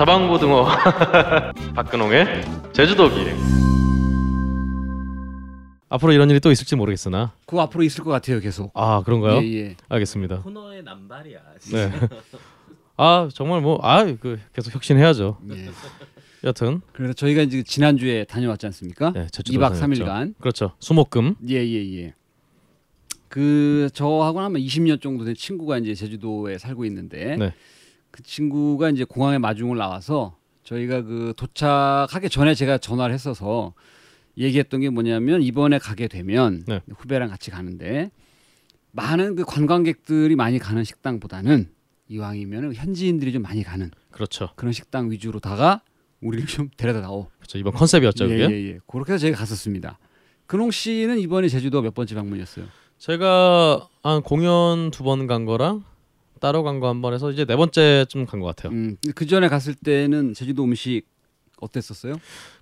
자방고등어 박근홍의 제주도기 앞으로 이런 일이 또 있을지 모르겠으나 그거 앞으로 있을 것 같아요 계속. 아 그런가요? 예, 예. 알겠습니다. 코너의 남발이야. 진짜. 네. 아 정말 뭐아그 계속 혁신해야죠. 예. 여튼 그래서 저희가 이제 지난주에 다녀왔지 않습니까? 네, 제주도 2박 다녔죠. 3일간. 그렇죠. 수목금 예, 예, 예. 그 저하고는 한 20년 정도 된 친구가 이제 제주도에 살고 있는데 네. 그 친구가 이제 공항에 마중을 나와서 저희가 그 도착하기 전에 제가 전화를 했어서 얘기했던 게 뭐냐면 이번에 가게 되면 네. 후배랑 같이 가는데 많은 그 관광객들이 많이 가는 식당보다는 이왕이면 현지인들이 좀 많이 가는 그렇죠. 그런 식당 위주로다가 우리를 좀 데려다 나오. 그렇죠. 이번 컨셉이었죠. 예, 그게. 예, 예. 그렇게 해서 저희가 갔었습니다. 근홍 씨는 이번에 제주도 몇 번째 방문이었어요? 제가 한 공연 두 번 간 거랑 따로 간 거 한 번 해서 이제 네 번째쯤 간 것 같아요. 음, 그 전에 갔을 때는 제주도 음식 어땠었어요?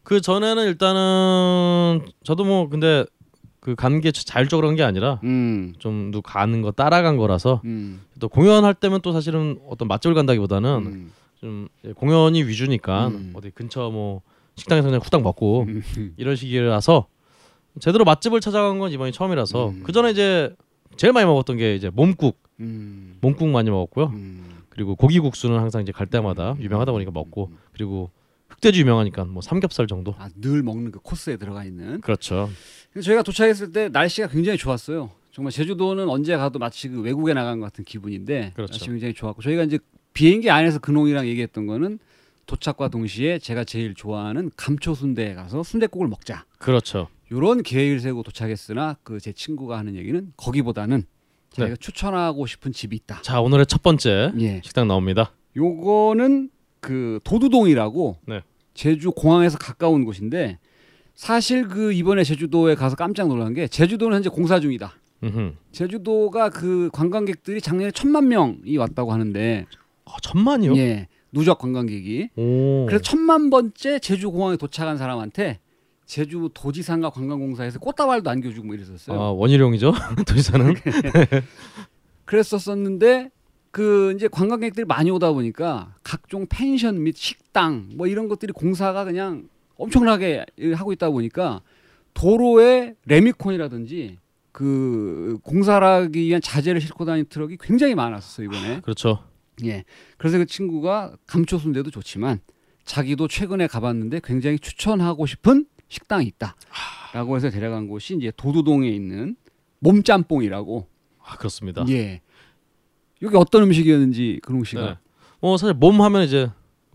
그 전에는 일단은 저도 뭐 근데 그간게 자율적으로 간게 아니라 음, 좀누 가는 거 따라간 거라서 음, 또 공연할 때면 또 사실은 어떤 맛집을 간다기보다는 음, 좀 공연이 위주니까 음. 어디 근처 뭐 식당에서 그냥 후딱 먹고 음, 이런 식이라서 제대로 맛집을 찾아간 건 이번이 처음이라서 음. 그 전에 이제 제일 많이 먹었던 게 이제 몸국 음, 몸국 많이 먹었고요. 음. 그리고 고기 국수는 항상 이제 갈 때마다 유명하다 보니까 먹고 그리고 흑돼지 유명하니까 뭐 삼겹살 정도. 아, 늘 먹는 그 코스에 들어가 있는. 그렇죠. 저희가 도착했을 때 날씨가 굉장히 좋았어요. 정말 제주도는 언제 가도 마치 그 외국에 나간 것 같은 기분인데 그렇죠. 날씨 굉장히 좋았고 저희가 이제 비행기 안에서 근홍이랑 얘기했던 거는 도착과 동시에 제가 제일 좋아하는 감초 순대에 가서 순대국을 먹자. 그렇죠. 요런 계획을 세우고 도착했으나 그 제 친구가 하는 얘기는 거기보다는 자기가 추천하고 싶은 집이 있다. 자 오늘의 첫 번째 예. 식당 나옵니다. 요거는 그 도두동이라고 네. 제주 공항에서 가까운 곳인데 사실 그 이번에 제주도에 가서 깜짝 놀란 게 제주도는 현재 공사 중이다. 음흠. 제주도가 그 관광객들이 작년에 천만 명이 왔다고 하는데 아, 천만이요? 예 누적 관광객이 오. 그래서 천만 번째 제주 공항에 도착한 사람한테 제주 도지사인가 관광공사에서 꽃다발도 안겨주고 뭐 이랬었어요. 아 원희룡이죠 도지사는. 그랬었었는데 그 이제 관광객들이 많이 오다 보니까 각종 펜션 및 식당 뭐 이런 것들이 공사가 그냥 엄청나게 하고 있다 보니까 도로에 레미콘이라든지 그 공사를 하기 위한 자재를 싣고 다니는 트럭이 굉장히 많았었어요 이번에. 그렇죠. 예. 그래서 그 친구가 감초 순대도 좋지만 자기도 최근에 가봤는데 굉장히 추천하고 싶은 식당이 있다라고 해서 데려간 곳이 이제 도두동에 있는 몸짬뽕이라고 아 그렇습니다. 예. 여기 어떤 음식이었는지 근홍 씨가. 네. 뭐 사실 몸 하면 이제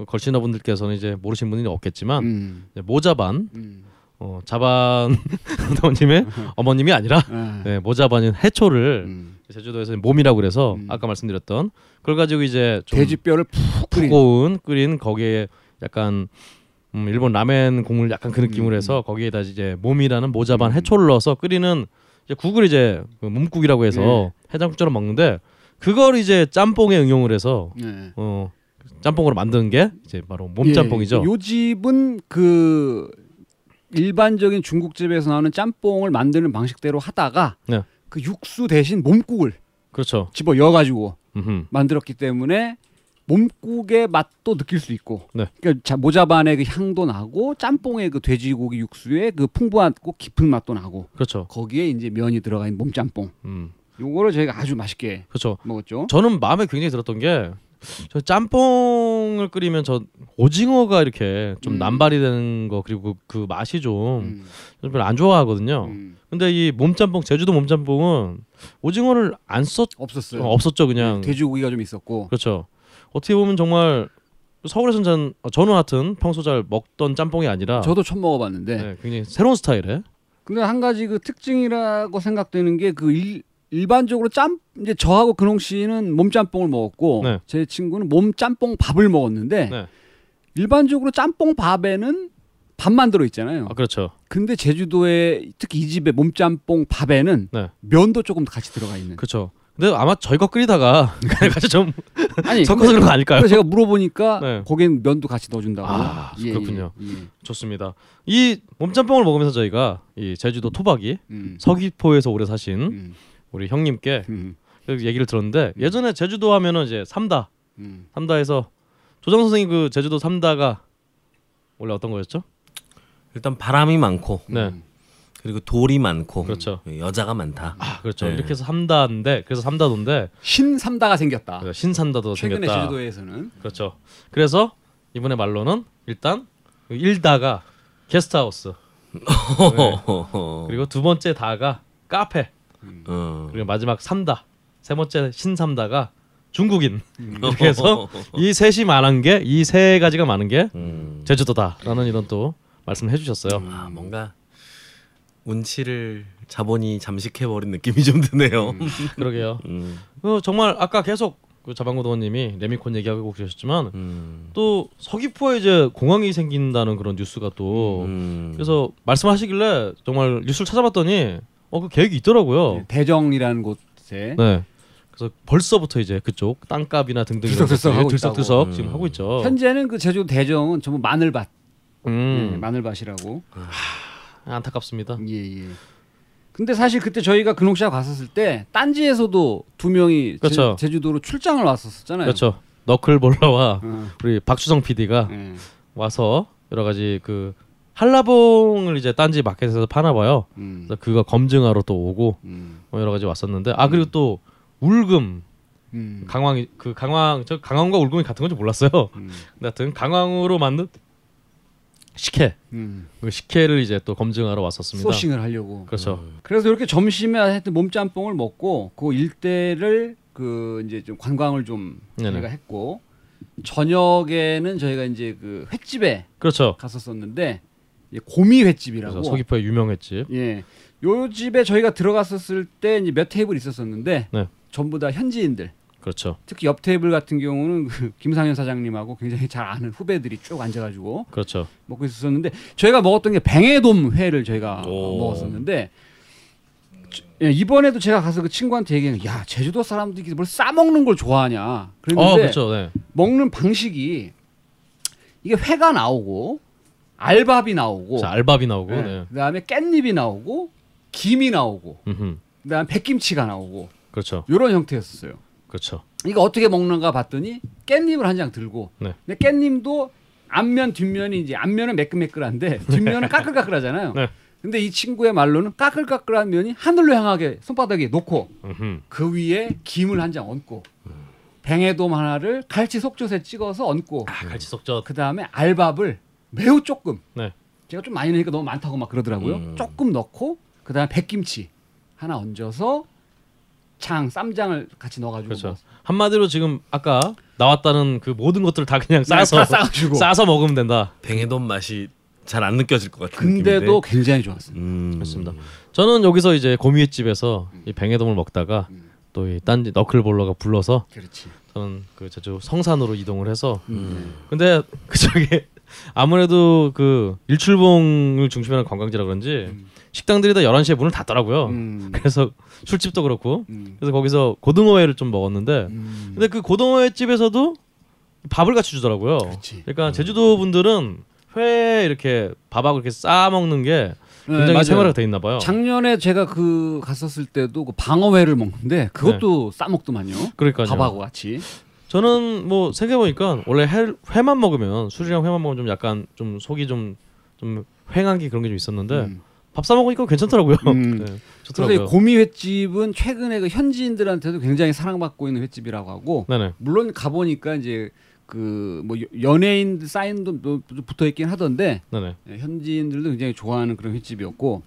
걸신어 분들께서는 이제 모르시는 분이 없겠지만 음. 모자반 음. 어, 자반 어머님의 어머님이 아니라 아. 네, 모자반인 해초를 음. 제주도에서 몸이라고 그래서 음. 아까 말씀드렸던 그걸 가지고 이제 좀 돼지뼈를 푹 끓인 거기에 약간 음, 일본 라멘 국물 약간 그 느낌으로 음. 해서 거기에다 이제 몸이라는 모자반 음. 해초를 넣어서 끓이는 이제 국을 이제 그 몸국이라고 해서 네. 해장국처럼 먹는데 그걸 이제 짬뽕에 응용을 해서 네. 어 짬뽕으로 만든 게 이제 바로 몸짬뽕이죠. 예. 요 집은 그 일반적인 중국집에서 나오는 짬뽕을 만드는 방식대로 하다가 네. 그 육수 대신 몸국을 그렇죠. 집어 넣어 가지고 음흠. 만들었기 때문에 몸국의 맛도 느낄 수 있고 네. 그러니까 자, 모자반의 그 향도 나고 짬뽕의 그 돼지고기 육수의 그 풍부하고 깊은 맛도 나고 그렇죠. 거기에 이제 면이 들어가 있는 몸짬뽕 음. 요거를 저희가 아주 맛있게 그렇죠. 먹었죠. 저는 마음에 굉장히 들었던 게 저 짬뽕을 끓이면 저 오징어가 이렇게 좀 음. 남발이 되는 거 그리고 그, 그 맛이 좀 음, 별로 안 좋아하거든요. 음. 근데 이 몸짬뽕 제주도 몸짬뽕은 오징어를 안 썼 없었어요. 어, 없었죠 그냥. 돼지고기가 좀 있었고. 그렇죠. 어떻게 보면 정말 서울에서는 전 어, 저는 하여튼 평소 잘 먹던 짬뽕이 아니라 저도 처음 먹어봤는데. 네, 굉장히 새로운 스타일의 근데 한 가지 그 특징이라고 생각되는 게 그 일반적으로 짬 이제 저하고 근홍 씨는 몸짬뽕을 먹었고 네. 제 친구는 몸짬뽕 밥을 먹었는데 네. 일반적으로 짬뽕 밥에는 밥만 들어 있잖아요. 아 그렇죠. 근데 제주도에 특히 이 집의 몸짬뽕 밥에는 네. 면도 조금 같이 들어가 있는. 그렇죠. 근데 아마 저희 거 끓이다가 같이 좀 아니 섞어서 그런 거 아닐까요? 그래서 제가 물어보니까 네. 거긴 면도 같이 넣어준다고. 아, 예, 그렇군요. 예, 예. 좋습니다. 이 몸짬뽕을 먹으면서 저희가 이 제주도 토박이 음, 서귀포에서 오래 사신 음, 우리 형님께 음, 얘기를 들었는데 예전에 제주도 하면은 이제 삼다 음, 삼다에서 조정 선생님 그 제주도 삼다가 원래 어떤 거였죠? 일단 바람이 많고 네. 그리고 돌이 많고 그렇죠. 여자가 많다. 아 그렇죠. 네. 이렇게 해서 삼다인데 그래서 삼다도인데 신 삼다가 생겼다. 그래서 신 삼다도 최근에 생겼다. 제주도에서는 그렇죠. 그래서 이번에 말로는 일단 그 일다가 게스트하우스 그리고 두 번째 다가 카페 어. 그리고 마지막 삼다 세 번째 신 삼다가 중국인 이렇게 해서 이 셋이 많은 게 이 세 가지가 많은 게 음. 제주도다라는 이런 또 말씀을 해주셨어요. 아 뭔가 운치를 자본이 잠식해 버린 느낌이 좀 드네요. 그러게요. 음. 그 정말 아까 계속 그 자방고 도원님이 레미콘 얘기하고 계셨지만 음. 또 서귀포에 이제 공항이 생긴다는 그런 뉴스가 또 음. 그래서 말씀하시길래 정말 뉴스를 찾아봤더니 어 그 계획이 있더라고요. 네, 대정이라는 곳에 네. 그래서 벌써부터 이제 그쪽 땅값이나 등등 들썩들썩 하고 들썩들썩 있다고. 지금 음. 하고 있죠. 현재는 그 제주도 대정은 전부 마늘밭, 음, 네, 마늘밭이라고. 안타깝습니다. 예 예. 근데 사실 그때 저희가 근홍씨와 갔었을 때 딴지에서도 두 명이 그렇죠. 제, 주도로 출장을 왔었잖아요. 그렇죠. 너클볼러와 어, 우리 박수성 PD가 예. 와서 여러 가지 그 한라봉을 이제 딴지 마켓에서 파나 봐요. 음, 그래서 그거 검증하러 또 오고 음, 뭐 여러 가지 왔었는데 아 그리고 또 울금 음, 강황이 그 강황 저 강황과 울금이 같은 건지 몰랐어요. 음, 근데 하여튼 강황으로 만든 식혜 음. 그 식혜를 이제 또 검증하러 왔었습니다. 소싱을 하려고. 그렇죠. 그래서 이렇게 점심에 하여튼 몸짬뽕을 먹고 그 일대를 그 이제 좀 관광을 좀 네네. 저희가 했고 저녁에는 저희가 이제 그 횟집에 그렇죠. 갔었었는데 이 고미 횟집이라고. 서귀포의 유명했지. 예. 요 집에 저희가 들어갔었을 때 이제 몇 테이블 있었었는데 네. 전부 다 현지인들. 그렇죠. 특히 옆 테이블 같은 경우는 그 김상현 사장님하고 굉장히 잘 아는 후배들이 쭉 앉아가지고 그렇죠. 먹고 있었는데 저희가 먹었던 게 뱅에돔 회를 저희가 오. 먹었었는데 저- 예, 이번에도 제가 가서 그 친구한테 얘기한 야 제주도 사람들이 뭘 싸먹는 걸 좋아하냐 그랬는데 어 그렇죠. 네. 먹는 방식이 이게 회가 나오고 알밥이 나오고 자, 알밥이 나오고. 예, 네. 그다음에 깻잎이 나오고 김이 나오고 음흠. 그다음 에 백김치가 나오고 그렇죠. 이런 형태였어요. 그렇죠. 이거 어떻게 먹는가 봤더니 깻잎을 한 장 들고 네. 근데 깻잎도 앞면 뒷면이 이제 앞면은 매끈매끈한데 뒷면은 까끌까끌하잖아요. 네. 근데 이 친구의 말로는 까끌까끌한 면이 하늘로 향하게 손바닥에 놓고. 그 위에 김을 한 장 얹고 뱅에돔 하나를 갈치 속젓에 찍어서 얹고 아, 갈치 속젓. 그 다음에 알밥을 매우 조금 네. 제가 좀 많이 넣으니까 너무 많다고 막 그러더라고요. 음. 조금 넣고 그 다음에 백김치 하나 얹어서 창 쌈장을 같이 넣어가지고 그렇죠. 뭐 한마디로 지금 아까 나왔다는 그 모든 것들을 다 그냥 네, 싸서 다 싸가지고. 싸서 먹으면 된다. 뱅에돈 맛이 잘 안 느껴질 것 같은 근데도 느낌인데. 굉장히 좋았어요. 음. 그렇습니다. 저는 여기서 이제 고미회집에서 이 뱅에돔을 먹다가 음. 또이 딴지 너클볼러가 불러서 그렇지. 저는 그 제주 성산으로 이동을 해서 음. 근데 그쪽에 아무래도 그 일출봉을 중심으로 하는 관광지라 그런지 음. 식당들이 다 11시에 문을 닫더라고요. 음. 그래서 술집도 그렇고 음. 그래서 거기서 고등어회를 좀 먹었는데 음. 근데 그 고등어회 집에서도 밥을 같이 주더라고요. 그렇지. 그러니까 제주도 분들은 회 이렇게 밥하고 이렇게 싸 먹는 게 네, 굉장히 맞아요. 생활화가 돼 있나 봐요. 작년에 제가 그 갔었을 때도 그 방어회를 먹는데 그것도 싸 먹더만요. 그러니까요. 밥하고 같이. 저는 뭐 생각해 보니까 원래 회, 회만 먹으면 술이랑 회만 먹으면 좀 약간 좀 속이 좀좀 횡한 게 그런 게 좀 있었는데 음. 밥싸 먹으니까 괜찮더라고요. 음. 네, 좋더라고요. 고미 횟집은 최근에 그 현지인들한테도 굉장히 사랑받고 있는 횟집이라고 하고 네네. 물론 가 보니까 이제 그 뭐 연예인 사인도 뭐 붙어 있긴 하던데 네네. 예, 현지인들도 굉장히 좋아하는 그런 횟집이었고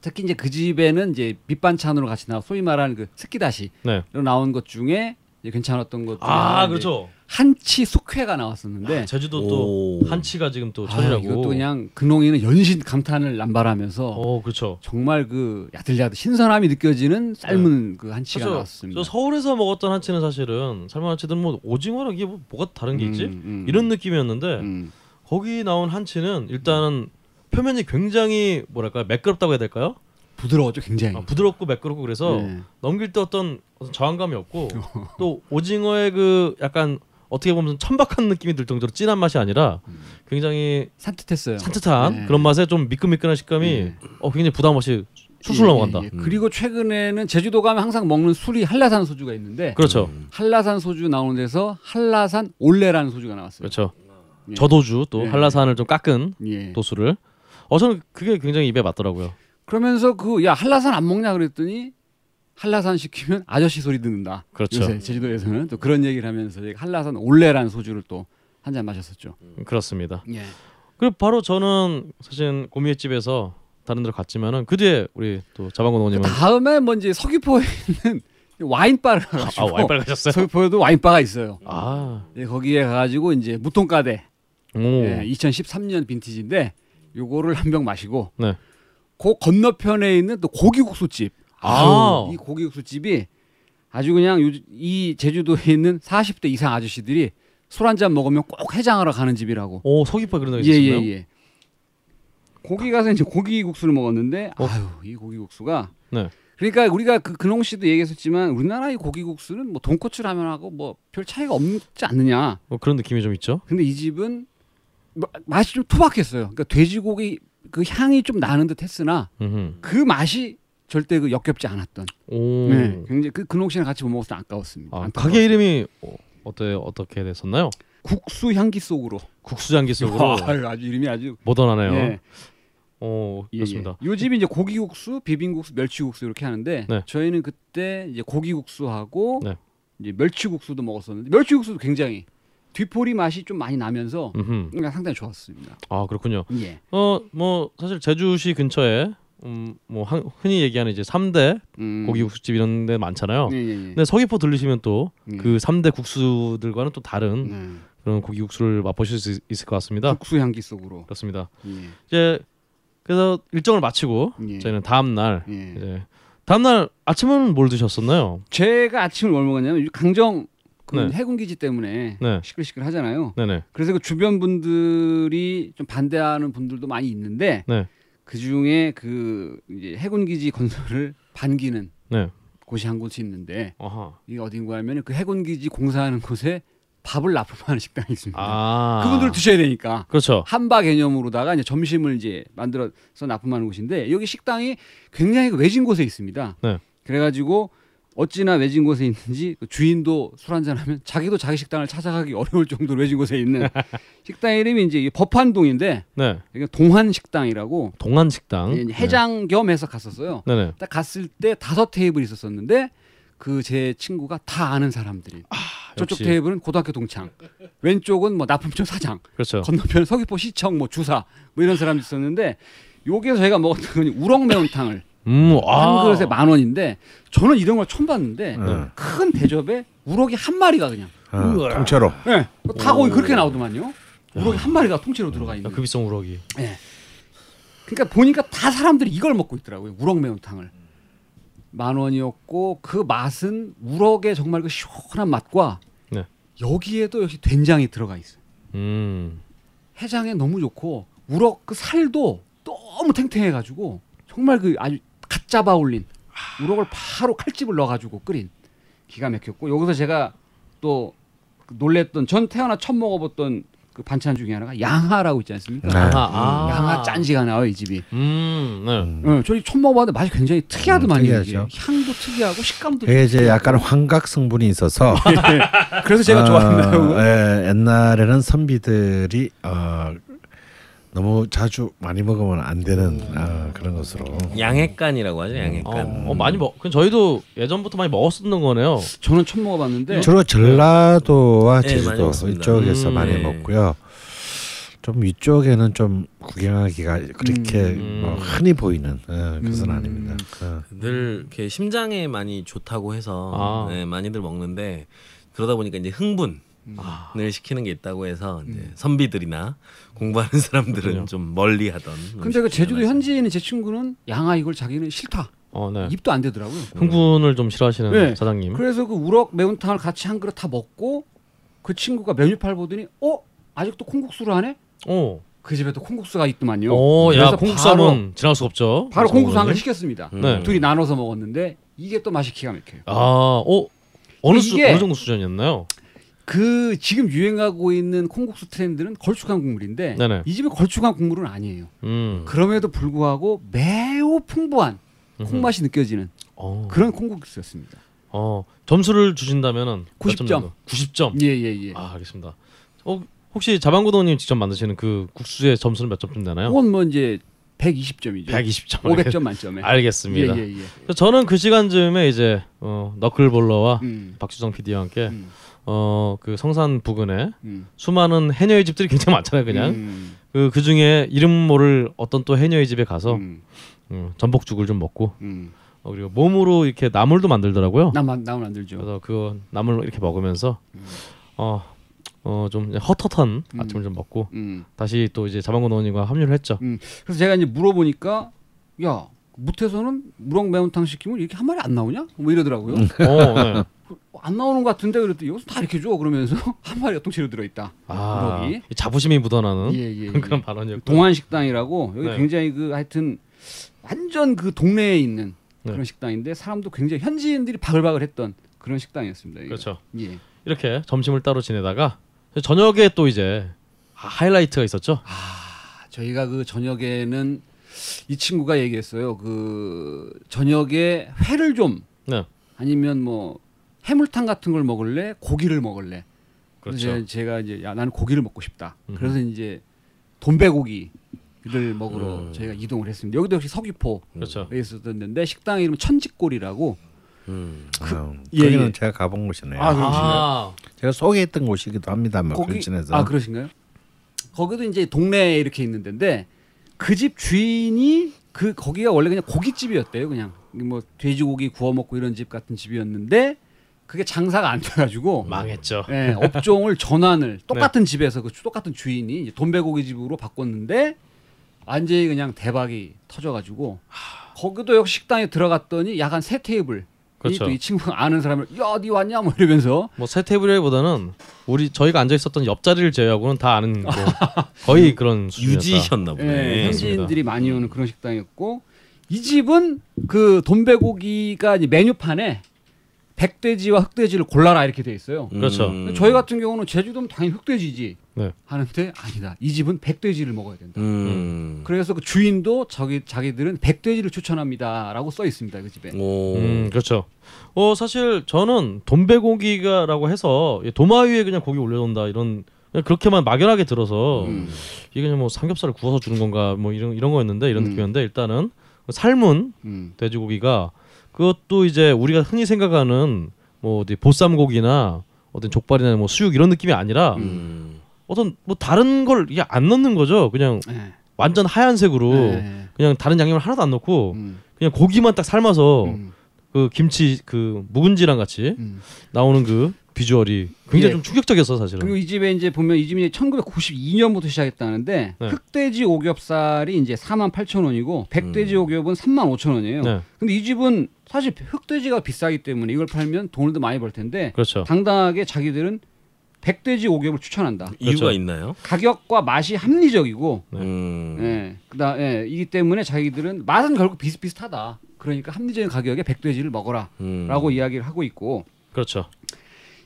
특히 이제 그 집에는 이제 밑반찬으로 같이 나와 소위 말하는 그 스키다시로 네. 나온 것 중에 괜찮았던 것 아 그렇죠. 한치 숙회가 나왔었는데 제주도 또 오. 한치가 지금 또 아, 천이라고. 이것도 그냥 근홍이는 연신 감탄을 남발하면서 어 그렇죠. 정말 그 야들야들 신선함이 느껴지는 삶은 그 한치가 사실 나왔습니다. 저 서울에서 먹었던 한치는 사실은 삶은 한치들은 뭐 오징어랑 이게 뭐 뭐가 다른 게 있지? 음, 음, 이런 느낌이었는데 음. 거기 나온 한치는 일단은 표면이 굉장히 뭐랄까 매끄럽다고 해야 될까요? 부드러웠죠 굉장히. 아, 부드럽고 매끄럽고 그래서 네. 넘길 때 어떤 어떤 저항감이 없고 또 오징어의 그 약간 어떻게 보면 천박한 느낌이 들 정도로 진한 맛이 아니라 굉장히 산뜻했어요. 산뜻한 네. 그런 맛에 좀 미끈미끈한 식감이 네. 어 굉장히 부담 없이 술술 넘어간다. 예, 예. 그리고 최근에는 제주도 가면 항상 먹는 술이 한라산 소주가 있는데 그렇죠. 한라산 소주 나오는 데서 한라산 올레라는 소주가 나왔어요. 그렇죠. 예. 저도주 또 예. 한라산을 좀 깎은 예. 도수를. 어 저는 그게 굉장히 입에 맞더라고요. 그러면서 그 야 한라산 안 먹냐 그랬더니 한라산 시키면 아저씨 소리 듣는다. 그렇죠. 요새 제주도에서는 또 그런 얘기를 하면서 한라산 올레라는 소주를 또 한 잔 마셨었죠. 그렇습니다. 예. 그리고 바로 저는 사실 고미의 집에서 다른 데로 갔지만은 그 뒤에 우리 또 자방고 노님은 다음에 뭐 이제 서귀포에 있는 와인바를 가가지고 아 와이파이 가셨어요? 서귀포에도 와인바가 있어요. 아, 예, 거기에 가가지고 이제 무통가대 오, 예, 2013년 빈티지인데 요거를 한 병 마시고 네. 그 건너편에 있는 또 고기국수집. 아. 이 고기국수집이 아주 그냥 요, 이 제주도에 있는 40대 이상 아저씨들이 술 한 잔 먹으면 꼭 해장하러 가는 집이라고. 오 서귀포에 그런 데가 예? 예, 예. 거기 가서 이제 고기국수를 먹었는데 어. 아유, 이 고기국수가 네. 그러니까 우리가 그 근홍 씨도 얘기했었지만 우리나라의 고기국수는 뭐 돈코츠 라면하고 뭐 별 차이가 없지 않느냐. 뭐 그런 느낌이 좀 있죠. 근데 이 집은 마- 맛이 좀 투박했어요. 그러니까 돼지고기 그 향이 좀 나는 듯 했으나 음흠. 그 맛이 절대 그 역겹지 않았던. 오. 네, 굉장히 그 근홍 씨랑 같이 못 먹어서 아까웠습니다. 아. 가게 이름이 어, 어때 어떻게 됐었나요? 국수 향기 속으로. 국수장기 속으로 아유, 아주 이름이 아주 모던하네요. 예, 어, 예, 그렇습니다. 예. 요 집이 이제 고기국수, 비빔국수, 멸치국수 이렇게 하는데 네. 저희는 그때 이제 고기국수하고 네. 이제 멸치국수도 먹었었는데 멸치국수도 굉장히 뒤포리 맛이 좀 많이 나면서. 그러니까 상당히 좋았습니다. 아 그렇군요. 예. 어뭐 사실 제주시 근처에 음뭐 흔히 얘기하는 이제 3대 음. 고기국수집 이런 데 많잖아요. 예, 예, 예. 근데 서귀포 들리시면 또 예. 그 3대 국수들과는 또 다른 네. 그런 고기국수를 맛보실 수 있을 것 같습니다. 국수 향기 속으로. 그렇습니다. 예. 이제 그래서 일정을 마치고 예. 저희는 다음 날 예. 이제 다음 날 아침은 뭘 드셨었나요? 제가 아침을 뭘 먹었냐면 강정 그 네. 해군 기지 때문에 네. 시끌시끌 하잖아요. 네네. 그래서 그 주변 분들이 좀 반대하는 분들도 많이 있는데 네. 그 중에 그 이제 해군 기지 건설을 반기는 네. 곳이 한 곳이 있는데 아하. 이게 어딘가 하면 그 해군 기지 공사하는 곳에 밥을 납품하는 식당이 있습니다. 아. 그분들 드셔야 되니까 그렇죠. 한바 개념으로다가 이제 점심을 이제 만들어서 납품하는 곳인데 여기 식당이 굉장히 그 외진 곳에 있습니다. 네. 그래가지고 어찌나 외진 곳에 있는지 그 주인도 술 한잔 하면 자기도 자기 식당을 찾아가기 어려울 정도로 외진 곳에 있는 식당 이름이 이제 이 법한동인데 네. 동한 식당이라고 동안 식당. 이제 해장 겸 해서 갔었어요. 네. 네네. 딱 갔을 때 다섯 테이블 있었었는데 그 제 친구가 다 아는 사람들이 저쪽 역시. 테이블은 고등학교 동창 왼쪽은 뭐 납품처 사장 그렇죠. 건너편 서귀포 시청 뭐 주사 뭐 이런 사람도 있었는데 여기서 저희가 먹었던 건 우럭 매운탕을 음. 아. 한 그릇에 만 원인데 저는 이런 걸 처음 봤는데 네. 큰 대접에 우럭이 한 마리가 그냥 어, 통째로. 네, 다 거기 그렇게 나오더만요 우럭이 한 마리가 통째로 들어가 야, 있는 그 비싼 우럭이. 예. 그러니까 보니까 다 사람들이 이걸 먹고 있더라고요. 우럭 매운탕을. 만 원이었고 그 맛은 우럭의 정말 그 시원한 맛과 네. 여기에도 역시 된장이 들어가 있어요. 음. 해장에 너무 좋고 우럭 그 살도 너무 탱탱해가지고 정말 그 아주 갓 잡아 올린 우럭을 바로 칼집을 넣어가지고 끓인 기가 막혔고 여기서 제가 또그 놀랬던 전 태어나 처음 먹어봤던 그 반찬 중에 하나가 양하라고 있지 않습니까? 네. 아하. 아. 양하 짠지가 나와요 이 집이. 음. 네. 음. 어, 저희 처음 먹어봤는데 맛이 굉장히 특이하더만요. 음, 이게. 향도 특이하고 식감도. 이게 이제. 약간 환각 성분이 있어서 그래서 제가 어, 좋아한다고. 예, 옛날에는 선비들이 어, 너무 자주 많이 먹으면 안 되는 어, 그런 것으로. 양액간이라고 하죠. 양액간. 어, 어, 많이 먹. 그 저희도 예전부터 많이 먹었었던 거네요. 저는 처음 먹어봤는데 주로 전라도와 네, 많이 제주도 먹습니다. 이쪽에서 음, 많이 네. 먹고요. 좀 위쪽에는 좀 구경하기가 그렇게 음. 뭐 흔히 보이는 어, 그것은 음. 아닙니다. 어. 늘 이렇게 심장에 많이 좋다고 해서 아. 네, 많이들 먹는데 그러다 보니까 이제 흥분을 아. 시키는 게 있다고 해서 이제 음. 선비들이나 공부하는 사람들은 그렇군요. 좀 멀리하던. 근데 그 제주도. 현지에 있는 제 친구는 양아 이걸 자기는 싫다. 어, 네. 입도 안 되더라고요. 흥분을 좀 싫어하시는 네. 사장님. 그래서 그 우럭 매운탕을 같이 한 그릇 다 먹고 그 친구가 메뉴판 보더니 어 아직도 콩국수를 하네? 오. 그 집에 또 콩국수가 있더만요. 오, 야, 그래서 콩국수 하면 지날 수 없죠. 바로, 콩국수 한 그릇 사장님. 시켰습니다. 음. 네. 둘이 나눠서 먹었는데 이게 또 맛이 기가 막혀요. 아, 어. 어느 수 어느 정도 수준이었나요? 그 지금 유행하고 있는 콩국수 트렌드는 걸쭉한 국물인데 네네. 이 집은 걸쭉한 국물은 아니에요. 음. 그럼에도 불구하고 매우 풍부한 콩맛이 느껴지는 어. 그런 콩국수였습니다. 어. 점수를 주신다면은 90 점. 90점. 예 예 예. 아, 알겠습니다. 어, 혹시 자방구도님 직접 만드시는 그 국수의 점수는 몇 점쯤 되나요? 그건 뭐 이제 120점이죠. 120점. 500점 만점에. 알겠습니다. 예 예 예. 그래서 저는 그 시간쯤에 이제 어, 너클볼러와 음. 박주성 PD와 함께 음. 어, 그 성산 부근에 음. 수많은 해녀의 집들이 굉장히 많잖아요, 그냥. 음. 그, 그 중에 이름 모를 어떤 또 해녀의 집에 가서 음. 음, 전복죽을 좀 먹고 음. 어, 그리고 몸으로 이렇게 나물도 만들더라고요. 나만 나만 안 들죠. 그래서 그 나물 이렇게 먹으면서 음. 어, 어, 좀 헛헛한 음. 아침을 좀 먹고 음. 다시 또 이제 자방구 노원님과 합류를 했죠. 그래서 제가 이제 물어보니까 야 무태서는 무럭 매운탕 시키면 이렇게 한 마리 안 나오냐? 뭐 이러더라고요. 어, 네. 안 나오는 것 같은데 그랬더니 여기서 다 이렇게 줘 그러면서 한 마리가 통째로 들어있다. 아, 무럭이. 자부심이 묻어나는 예, 예, 예. 그런 발언이었고. 동안 식당이라고 여기 네. 굉장히 그 하여튼 완전 그 동네에 있는 네. 그런 식당인데 사람도 굉장히 현지인들이 바글바글했던 그런 식당이었습니다. 이게. 그렇죠. 예. 이렇게 점심을 따로 지내다가 저녁에 또 이제 아, 하이라이트가 있었죠. 아, 저희가 그 저녁에는 이 친구가 얘기했어요. 그 저녁에 회를 좀 네, 아니면 뭐 해물탕 같은 걸 먹을래? 고기를 먹을래? 그래서 그렇죠. 제가- 제가 이제 야 나는 고기를 먹고 싶다. 음흠. 그래서 이제 돈배고기를 먹으러 음. 저희가 이동을 했습니다. 여기도 역시 서귀포에 그렇죠. 있었는데 식당 이름 천직골이라고. 음. 아, 예, 거기는 예. 제가 가본 곳이네요. 아? 아, 제가 소개했던 곳이기도 합니다만 거기 근친에서 아 그러신가요? 거기도 이제 동네에 이렇게 있는 데인데 그 집 주인이 그 거기가 원래 그냥 고깃집이었대요. 그냥 뭐 돼지고기 구워 먹고 이런 집 같은 집이었는데 그게 장사가 안 돼가지고 망했죠. 예, 업종을 전환을 똑같은 집에서 그 주- 똑같은 주인이 이제 돈배고기 집으로 바꿨는데 완전히 그냥 대박이 터져가지고 거기도 역시 식당에 들어갔더니 약 한 세 테이블 그렇죠. 또이 친구가 아는 사람을 야니 왔냐 뭐 이러면서 뭐세 테이블보다는 우리 저희가 앉아 있었던 옆자리를 제외하고는 다 아는 뭐 거의 그런. 유지셨나 보네. 예, 맞습니다. 현지인들이 많이 오는 그런 식당이었고 이 집은 그 돈배고기가 이제 메뉴판에 백돼지와 흑돼지를 골라라 이렇게 돼 있어요. 그렇죠. 음. 저희 같은 경우는 제주도면 당연히 흑돼지지 네. 하는데 아니다. 이 집은 백돼지를 먹어야 된다. 음. 그래서 그 주인도 자기 자기들은 백돼지를 추천합니다라고 써 있습니다 그 집에. 오. 음, 그렇죠. 어 사실 저는 돈배고기가라고 해서 도마 위에 그냥 고기 올려놓는다 이런 그냥 그렇게만 막연하게 들어서 음. 이게 그냥 뭐 삼겹살을 구워서 주는 건가 뭐 이런 이런 거였는데 이런 음. 느낌이었는데 일단은 삶은 음. 돼지고기가 그것도 이제 우리가 흔히 생각하는 뭐 어디 보쌈고기나 어떤 족발이나 뭐 수육 이런 느낌이 아니라 음. 어떤 뭐 다른 걸 이게 안 넣는 거죠. 그냥 네. 완전 하얀색으로 네. 그냥 다른 양념을 하나도 안 넣고 음. 그냥 고기만 딱 삶아서 음. 그 김치 그 묵은지랑 같이 음. 나오는 그 비주얼이 굉장히 예. 좀 충격적이었어 사실은. 그리고 이 집에 이제 보면 이 집이 1992년부터 시작했다는데 네. 흑돼지 오겹살이 이제 4만 8천 원이고 백돼지 오겹은 3만 5천 원이에요. 네, 근데 이 집은 사실 흑돼지가 비싸기 때문에 이걸 팔면 돈을 더 많이 벌 텐데 그렇죠. 당당하게 자기들은 백돼지 오겹을 추천한다. 이유가 그렇죠. 있나요? 가격과 맛이 합리적이고 네. 음. 예. 그다 예. 이기 때문에 자기들은 맛은 결국 비슷비슷하다. 그러니까 합리적인 가격에 백돼지를 먹어라라고 음. 이야기를 하고 있고 그렇죠.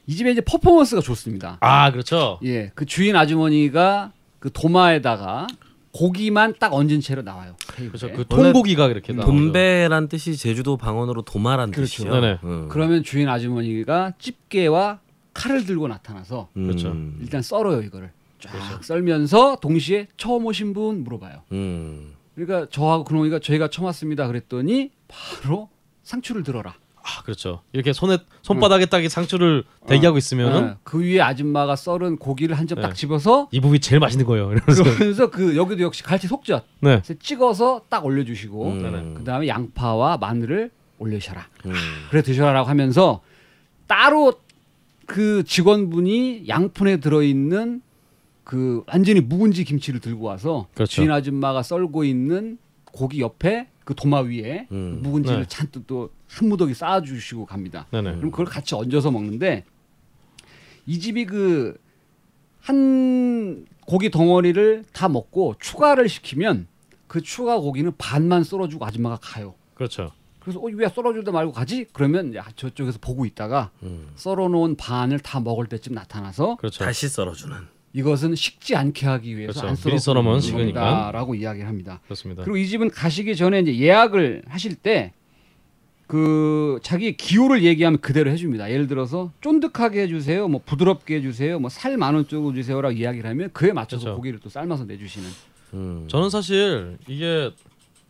이 집에 이제 퍼포먼스가 좋습니다. 아 그렇죠. 예, 그 주인 아주머니가 그 도마에다가 고기만 딱 얹은 채로 나와요. 테이블에. 그렇죠. 그 통고기가 이렇게 음. 나오죠. 돈배란 뜻이 제주도 방언으로 도마란 그렇죠. 뜻이죠. 네네. 음. 그러면 주인 아주머니가 집게와 칼을 들고 나타나서 음. 그렇죠. 일단 썰어요 이거를 쫙 그렇죠. 썰면서 동시에 처음 오신 분 물어봐요. 음. 그러니까 저하고 그놈이가 저희가 처음 왔습니다 그랬더니 바로 상추를 들어라. 아 그렇죠. 이렇게 손에 손바닥에 딱 이 상추를 대기하고 있으면은 예, 그 위에 아줌마가 썰은 고기를 한 점 딱 네. 집어서 이 부분이 제일 맛있는 거예요. 이러면서 그러면서 그 여기도 역시 갈치 속젓 네. 그래서 찍어서 딱 올려주시고 음. 그 다음에 양파와 마늘을 올려셔라. 음. 그래 드셔라라고 하면서 따로 그 직원분이 양푼에 들어있는 그 완전히 묵은지 김치를 들고 와서 그렇죠. 주인 아줌마가 썰고 있는 고기 옆에 그 도마 위에 음. 묵은지를 네. 잔뜩 또 한 무더기 쌓아주시고 갑니다. 네네. 그럼 그걸 같이 얹어서 먹는데 이 집이 그 한 고기 덩어리를 다 먹고 추가를 시키면 그 추가 고기는 반만 썰어주고 아줌마가 가요. 그렇죠. 그래서 어, 왜 썰어주다 말고 가지? 그러면 야, 저쪽에서 보고 있다가 음. 썰어놓은 반을 다 먹을 때쯤 나타나서 그렇죠. 다시 썰어주는. 이것은 식지 않게 하기 위해서 그렇죠. 안 미리 썰어놓으면 썰어주는 식으니까. 겁니다라고 이야기를 합니다. 그렇습니다. 그리고 이 집은 가시기 전에 이제 예약을 하실 때 그 자기 기호를 얘기하면 그대로 해줍니다. 예를 들어서 쫀득하게 해주세요, 뭐 부드럽게 해주세요, 뭐 살 많은 쪽으로 주세요라고 이야기를 하면 그에 맞춰서 그렇죠. 고기를 또 삶아서 내주시는. 음. 저는 사실 이게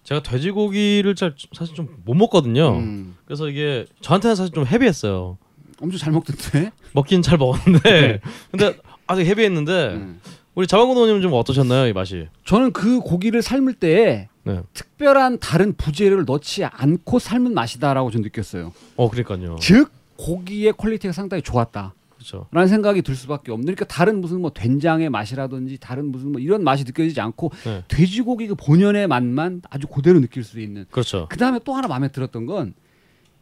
제가 돼지고기를 잘 사실 좀 못 먹거든요. 음, 그래서 이게 저한테는 사실 좀 heavy했어요. 엄청 잘 먹던데. 먹긴 잘 먹었는데 근데 아직 heavy했는데 음. 우리 자방고도님 좀 어떠셨나요 이 맛이? 저는 그 고기를 삶을 때 네. 특별한 다른 부재료를 넣지 않고 삶은 맛이다라고 좀 느꼈어요. 어 그러니까요. 즉 고기의 quality가 상당히 좋았다. 그렇죠. 라는 생각이 들 수밖에 없는 그러니까 다른 무슨 뭐 된장의 맛이라든지 다른 무슨 뭐 이런 맛이 느껴지지 않고 네. 돼지고기 그 본연의 맛만 아주 그대로 느낄 수 있는 그렇죠. 그 다음에 또 하나 마음에 들었던 건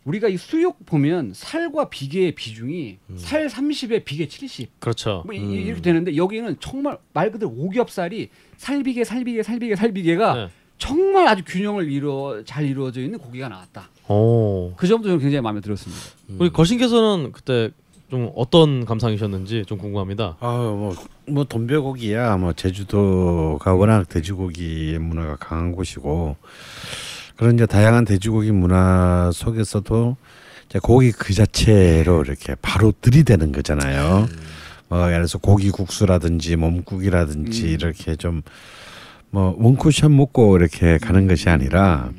우리가 이 수육 보면 살과 비계의 비중이 살 30에 비계 70. 그렇죠. 뭐 이- 음. 이렇게 되는데 여기는 정말 말 그대로 오겹살이 살비계 살비계 살비계 살비계가 네. 정말 아주 균형을 이루어 잘 이루어져 있는 고기가 나왔다. 오. 그 점도 저는 굉장히 마음에 들었습니다. 우리 거신께서는 그때 좀 어떤 감상이셨는지 좀 궁금합니다. 아뭐뭐 돈베고기야 뭐 제주도가 워낙 돼지고기의 문화가 강한 곳이고 그런 이제 다양한 돼지고기 문화 속에서도 이제 고기 그 자체로 이렇게 바로 들이대는 거잖아요. 뭐 예를 들어서 고기 국수라든지 몸국이라든지 음. 이렇게 좀 뭐 원쿠션 먹고 이렇게 가는 것이 아니라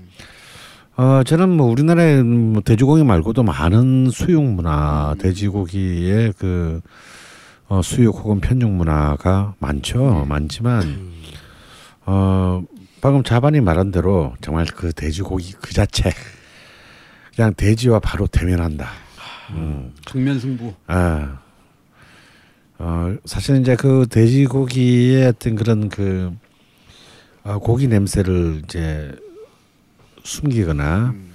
어 저는 뭐 우리나라에 뭐 돼지고기 말고도 많은 수육 문화, 돼지고기의 그 어, 수육 혹은 편육 문화가 많죠. 많지만 어 방금 자반이 말한 대로 정말 그 돼지고기 그 자체 그냥 돼지와 바로 대면한다. 음. 정면 승부. 아, 어, 사실 이제 그 돼지고기의 어떤 그런 그 어, 고기 냄새를 이제 숨기거나 음.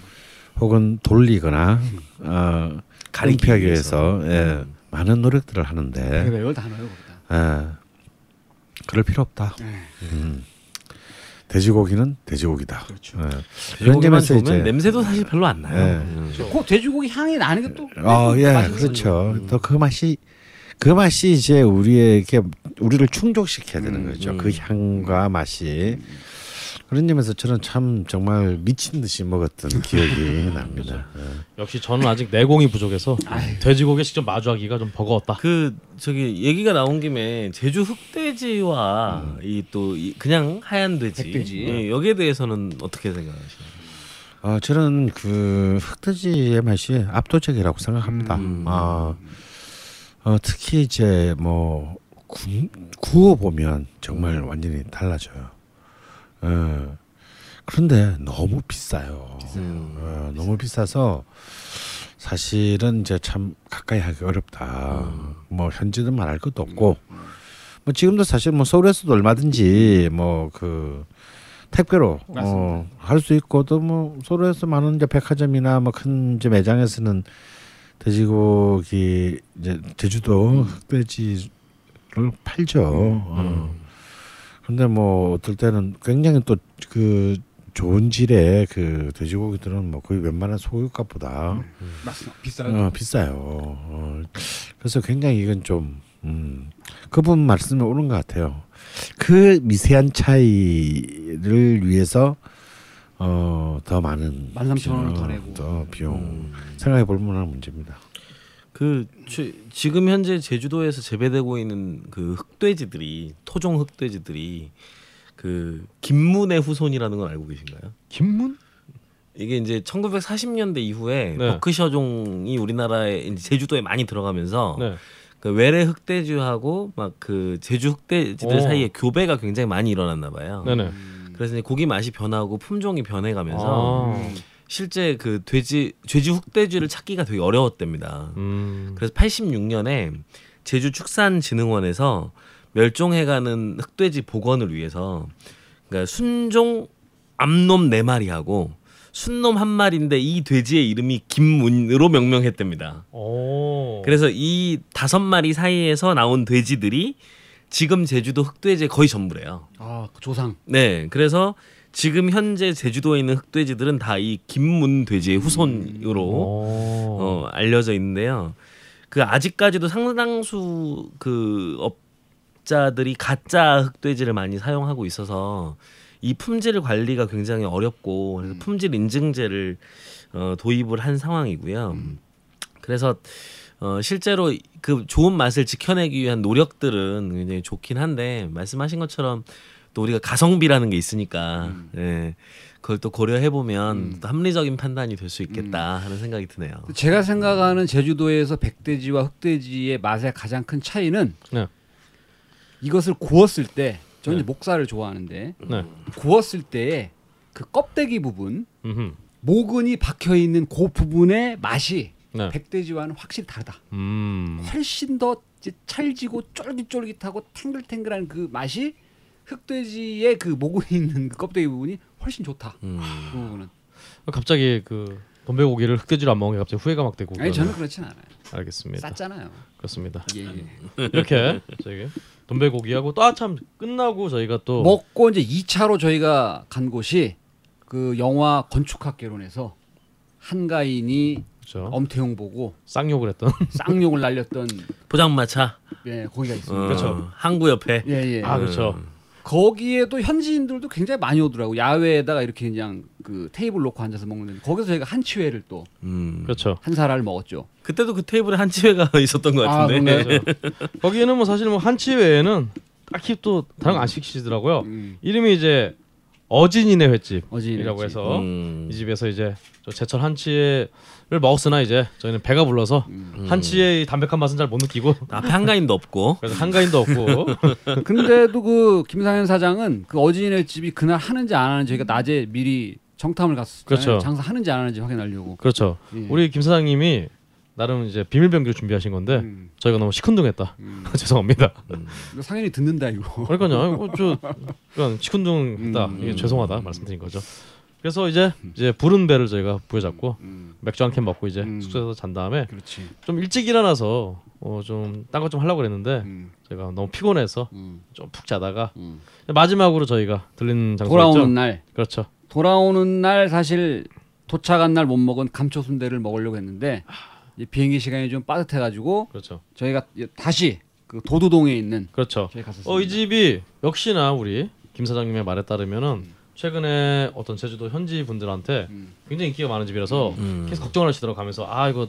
혹은 돌리거나 어, 가리기 위해서. 예, 많은 노력들을 하는데 별별 다 넣어요. 예, 그럴 필요 없다. 네. 음. 돼지고기는 돼지고기다. 그렇죠. 예. 돼지고기만 좋으면 이제- 냄새도 사실 별로 안 나요. 네. 음. 그 돼지고기 향이 나는 게 또. 어, 예, 그렇죠. 음. 또그 맛이 그 맛이 이제 우리에게 우리를 충족시켜야 되는 음, 거죠. 음. 그 향과 맛이 그런 점에서 저는 참 정말 미친 듯이 먹었던 기억이 납니다. 예. 역시 저는 아직 내공이 부족해서 돼지고기 직접 마주하기가 좀 버거웠다. 그 저기 얘기가 나온 김에 제주 흑돼지와 이또 그냥 하얀 돼지, 백돼지. 예, 여기에 대해서는 어떻게 생각하시나요? 어, 저는 그 흑돼지의 맛이 압도적이라고 생각합니다. 음. 어, 어, 특히 이제 뭐 구, 구워 보면 정말 완전히 달라져요. 어, 그런데 너무 비싸요. 음. 어, 너무 비싸서 사실은 이제 참 가까이 하기 어렵다. 음. 뭐 현지는 말할 것도 없고 뭐 지금도 사실 뭐 서울에서도 얼마든지 뭐 그 택배로 어, 할 수 있고 또 뭐 서울에서 많은 이제 백화점이나 뭐큰 이제 매장에서는 돼지고기 이제 제주도 흑돼지를 팔죠. 어. 근데 뭐 어떨 때는 굉장히 또 그 좋은 질의 그 돼지고기들은 뭐 거의 웬만한 소유값보다 맞습니다. 비싸요. 어, 비싸요. 어, 그래서 굉장히 이건 좀 음, 그분 말씀이 옳은 것 같아요. 그 미세한 차이를 위해서 어, 더 많은 13,000 원을 더 어, 내고. 더 비용 음. 생각해 볼 만한 문제입니다. 그 지- 지금 현재 제주도에서 재배되고 있는 그 흑돼지들이 토종 흑돼지들이 그 김문의 후손이라는 건 알고 계신가요? 김문? 이게 이제 1940년대 이후에 네. 버크셔종이 우리나라에 이제 제주도에 많이 들어가면서 네. 그 외래 흑돼지하고 막 그 제주 흑돼지들 오. 사이에 교배가 굉장히 많이 일어났나 봐요. 네네. 음. 그래서 이제 고기 맛이 변하고 품종이 변해가면서 아. 실제 그 돼지 제주 흑돼지를 찾기가 되게 어려웠답니다. 음. 그래서 86년에 제주 축산진흥원에서 멸종해가는 흑돼지 복원을 위해서 그러니까 순종 암놈 네 마리하고 순놈 한 마리인데 이 돼지의 이름이 김문으로 명명했답니다. 오. 그래서 이 다섯 마리 사이에서 나온 돼지들이 지금 제주도 흑돼지의 거의 전부래요. 아, 그 조상. 네, 그래서 지금 현재 제주도에 있는 흑돼지들은 다 이 김문 돼지의 후손으로 오. 어, 알려져 있는데요. 그 아직까지도 상당수 그 업자들이 가짜 흑돼지를 많이 사용하고 있어서 이 품질 관리가 굉장히 어렵고 그래서 품질 인증제를 어, 도입을 한 상황이고요. 그래서 어, 실제로 그 좋은 맛을 지켜내기 위한 노력들은 굉장히 좋긴 한데 말씀하신 것처럼 또 우리가 가성비라는 게 있으니까 예, 그걸 또 고려해 보면 또 합리적인 판단이 될 수 있겠다 하는 생각이 드네요. 제가 생각하는 제주도에서 백돼지와 흑돼지의 맛의 가장 큰 차이는 네. 이것을 구웠을 때 저는 네. 목살을 좋아하는데 네. 구웠을 때의 그 껍데기 부분 음흠. 모근이 박혀 있는 그 부분의 맛이 네. 백돼지와는 확실히 다르다. 음. 훨씬 더 찰지고 쫄깃쫄깃하고 탱글탱글한 그 맛이 흑돼지의 그 모근이 있는 그 껍데기 부분이 훨씬 좋다. 음. 그 부분은. 갑자기 그 돈배고기를 흑돼지로 안 먹은 게 갑자기 후회가 막 되고. 아니 저는. 그렇진 않아요. 알겠습니다. 쌌잖아요. 그렇습니다. 예, 예. 이렇게 저희 돈배고기하고 또 아참 끝나고 저희가 또 먹고 이제 2차로 저희가 간 곳이 그 영화 건축학개론에서 한가인이 그렇죠. 엄태웅 보고 쌍욕을 했던 쌍욕을 날렸던 포장마차 예, 거기가 있습니다. 어, 그렇죠. 항구 옆에 예, 예. 아 그렇죠. 거기에도 현지인들도 굉장히 많이 오더라고. 야외에다가 이렇게 그냥 그 테이블 놓고 앉아서 먹는데 거기서 저희가 한치회를 또한 음. 그렇죠. 사라를 먹었죠. 그때도 그 테이블에 한치회가 있었던 것 아, 같은데. 그런가요? 거기에는 뭐 사실 뭐 한치 외에는 딱히 또 다른 거안 시키시더라고요. 음, 이름이 이제 어진이네 횟집이라고 어진이네 해서 음. 이 집에서 이제 저 제철 한치를 먹었으나 이제 저희는 배가 불러서 한치의 이 담백한 맛은 잘 못 느끼고 앞에 한가인도 없고. 그래서 한가인도 없고 근데도 그 김상현 사장은 그 어진이네 집이 그날 하는지 안 하는지 저희가 낮에 미리 정탐을 갔었잖아요. 그렇죠. 장사 하는지 안 하는지 확인하려고. 그렇죠. 예. 우리 김 사장님이 나름 이제 비밀 병기를 준비하신 건데 음, 저희가 너무 시큰둥했다. 음. 죄송합니다. 이거 상현이 듣는다 이거. 그러니까요. 이거 저 그냥 시큰둥했다. 음, 이게 음, 죄송하다 말씀드린 거죠. 그래서 이제 이제 부른 배를 저희가 부여잡고 음, 맥주 한 캔 먹고 이제 음. 숙소에서 잔 다음에 그렇지. 좀 일찍 일어나서 어 좀딴 것 좀 하려고 그랬는데 음, 제가 너무 피곤해서 음, 좀푹 자다가 음. 마지막으로 저희가 들리는 장소가 돌아오는 있죠. 날, 그렇죠. 돌아오는 날 사실 도착한 날 못 먹은 감초 순대를 먹으려고 했는데 이 비행기 시간이 좀 빠듯해가지고 그렇죠. 저희가 다시 그 도두동에 있는 그렇죠. 어 이 집이 역시나 우리 김 사장님의 말에 따르면은 최근에 어떤 제주도 현지 분들한테 음. 굉장히 인기가 많은 집이라서 음. 계속 걱정을 하시더라고 가면서 아 이거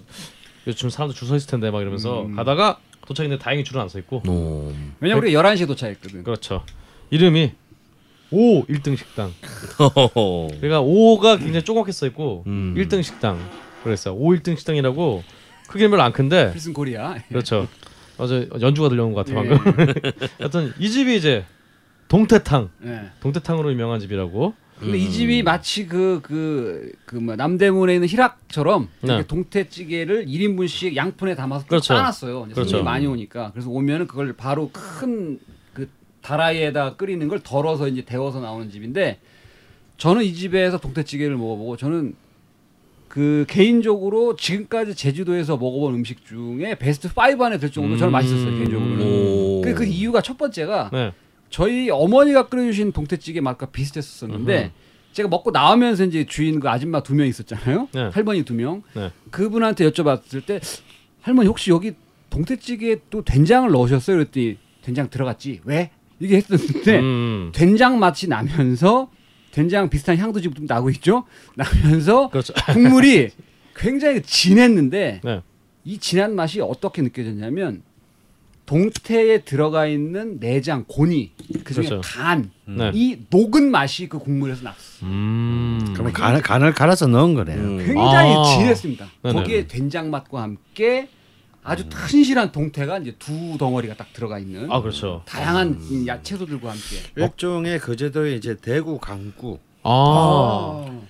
요즘 사람들 줄 서 있을 텐데 막 이러면서 음. 가다가 도착했는데 다행히 줄은 안 서 있고 오. 왜냐면 우리가 11시에 도착했거든. 그렇죠 이름이 오 1등 식당. 그러니까 5가 굉장히 조그맣게 써 있고 음. 1등 식당 그랬어요 5 1등 식당이라고 크기는 별로 안 큰데 필승 코리아. 그렇죠 어제 연주가 들려온 것 같아 예. 방금 하여튼 이 집이 이제 동태탕 예. 동태탕으로 유명한 집이라고 근데 음. 이 집이 마치 그 그 그 뭐 남대문에 있는 희락처럼 네. 동태찌개를 1인분씩 양푼에 담아서 쭉 그렇죠. 이제 그렇죠. 손님이 많이 오니까 그래서 오면은 그걸 바로 큰 그 다라이에다 끓이는 걸 덜어서 이제 데워서 나오는 집인데 저는 이 집에서 동태찌개를 먹어보고 저는 그 개인적으로 지금까지 제주도에서 먹어본 음식 중에 베스트 5 안에 들 정도로 저는 맛있었어요 개인적으로는. 오. 그, 그 이유가 첫 번째가 네 저희 어머니가 끓여주신 동태찌개 맛과 비슷했었는데 제가 먹고 나오면서 이제 주인 그 아줌마 두 명 있었잖아요. 네. 할머니 두 명. 네. 그분한테 여쭤봤을 때 할머니 혹시 여기 동태찌개에 또 된장을 넣으셨어요? 그랬더니 된장 들어갔지. 왜? 이게 했었는데 음, 된장 맛이 나면서 된장 비슷한 향도 지금 좀 나고 있죠. 나면서 그렇죠 국물이 굉장히 진했는데 네 이 진한 맛이 어떻게 느껴졌냐면 동태에 들어가 있는 내장 고니 그중에 그렇죠. 간 네. 이 녹은 맛이 그 국물에서 났어. 음. 그러면 간을, 간을 갈아서 넣은 거네요. 음. 굉장히 아. 진했습니다. 네네. 거기에 된장 맛과 함께 아주 튼실한 동태가 이제 두 덩어리가 딱 들어가 있는 아 그렇죠. 다양한 이 야채소들과 함께. 일종의 거제도의 이제 대구 강구 아,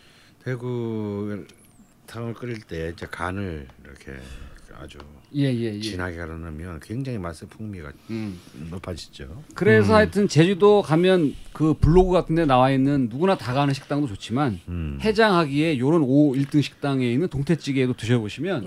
대구 탕을 끓일 때 이제 간을 이렇게 아주 예 예 예. 진하게 갈아 넣으면 굉장히 맛의 풍미가 음. 높아지죠. 그래서 하여튼 제주도 가면 그 블로그 같은 데 나와 있는 누구나 다 가는 식당도 좋지만 음. 해장하기에 요런 5, 1등 식당에 있는 동태찌개도 드셔보시면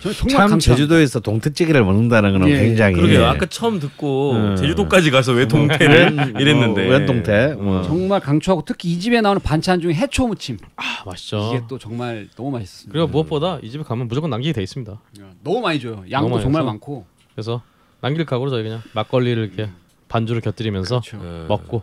저는 정말 참 강추합니다. 제주도에서 동태찌개를 먹는다는 건 예, 굉장히 그러게요. 아까 처음 듣고 음. 제주도까지 가서 왜 동태를 이랬는데. 어, 웬 동태? 뭐. 정말 강추하고 특히 이 집에 나오는 반찬 중에 해초 무침 아 맛있죠. 이게 또 정말 너무 맛있습니다. 그리고 무엇보다 이 집에 가면 무조건 남기게 돼 있습니다. 너무 많이 줘요. 양도 정말. 많고. 그래서 남길 각오로 저희 그냥 막걸리를 이렇게 반주를 곁들이면서 그렇죠. 음. 먹고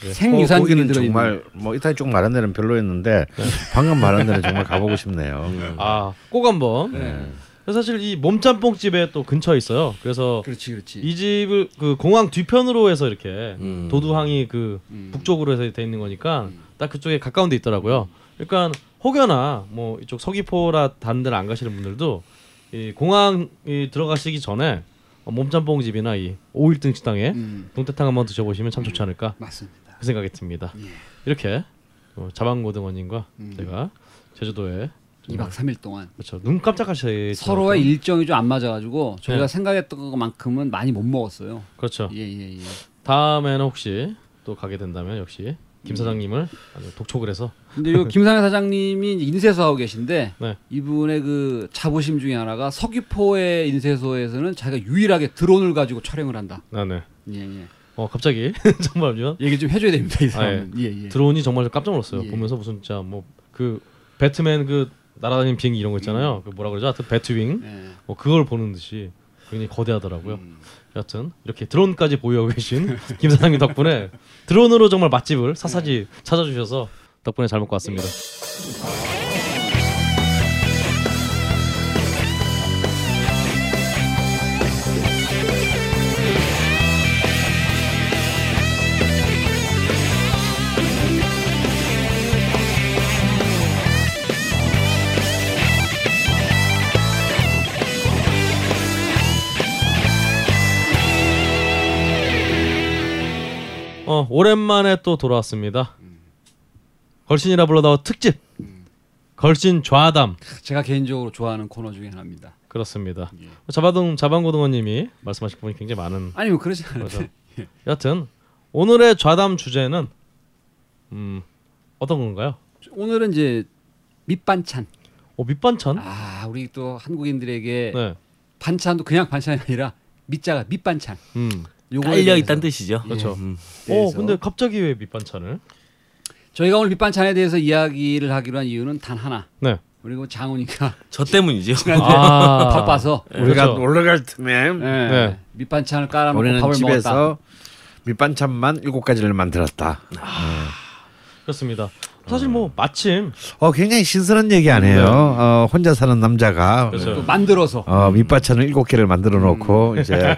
생유산균이 거기는 들어있는. 정말 뭐 이따 쭉 말한 데는 별로였는데 방금 말한 데는 정말 가보고 싶네요. 아, 꼭 한번. 네. 그래서 사실 이 몸짬뽕 집에 또 근처에 있어요. 그래서 그렇지, 그렇지. 이 집을 그 공항 뒤편으로 해서 이렇게 음. 도두항이 그 음. 북쪽으로 해서 돼 있는 거니까 딱 그쪽에 가까운 데 있더라고요. 그러니까 혹여나 뭐 이쪽 서귀포라 다른 데를 안 가시는 분들도 이 공항 이 들어가시기 전에 어, 몸짬뽕 집이나 이 5일등 식당에 음, 동태탕 한번 드셔보시면 참 좋지 않을까 맞습니다. 그 생각이 듭니다. 예. 이렇게 어, 자방고등어님과 음. 제가 제주도에 2박 3일 동안 그렇죠 눈 깜짝하시 서로의 일정이 좀 안 맞아가지고 저희가 네. 생각했던 것만큼은 많이 못 먹었어요. 그렇죠. 예, 예, 예. 다음에는 혹시 또 가게 된다면 역시 김 사장님을 아주 독촉을 해서 근데 요 김상현 사장님이 인쇄소 하고 계신데 네. 이분의 그 자부심 중에 하나가 서귀포의 인쇄소에서는 자기가 유일하게 드론을 가지고 촬영을 한다. 나네. 예, 예. 어 갑자기 정말요. 얘기 좀 해줘야 됩니다 이 아, 사람은. 예, 예. 드론이 정말 깜짝 놀랐어요. 예. 보면서 무슨 진짜 뭐 그 배트맨 그 날아다니는 비행기 이런 거 있잖아요. 그 뭐라 그러죠? 하여튼 배트윙 예. 뭐 그걸 보는 듯이 굉장히 거대하더라고요. 음. 여하튼 이렇게 드론까지 보유하고 계신 김 사장님 덕분에 드론으로 정말 맛집을 사사지 찾아주셔서 덕분에 잘 먹고 왔습니다. 어 오랜만에 또 돌아왔습니다. 걸신이라 불러다오 특집 걸신 좌담 제가 개인적으로 좋아하는 코너 중에 하나입니다. 그렇습니다. 예. 자바동 자방고등어님이 말씀하신 부분이 굉장히 많은 아니 뭐 그러지 않아요. 거죠. 여하튼 오늘의 좌담 주제는 음 어떤 건가요? 오늘은 이제 밑반찬. 오 밑반찬? 아 우리 또 한국인들에게 네. 반찬도 그냥 반찬이 아니라 밑자가 밑반찬. 음. 깔려 있다는 뜻이죠. 그렇죠. 음. 오 근데 갑자기 왜 밑반찬을? 저희가 오늘 밑반찬에 대해서 이야기를 하기로 한 이유는 단 하나. 네. 그리고 장훈이가 저 때문이죠. 아 바빠서 우리가 그렇죠. 올라갈 틈에 예, 네. 밑반찬을 깔아놓고 우리는 밥을 먹었다. 집에서 밑반찬만 일곱 가지를 만들었다. 그렇습니다. 사실 뭐 마침 어 굉장히 신선한 얘기 아니에요. 어, 혼자 사는 남자가 그렇죠. 또 만들어서 어, 밑반찬을 일곱 개를 만들어 놓고 이제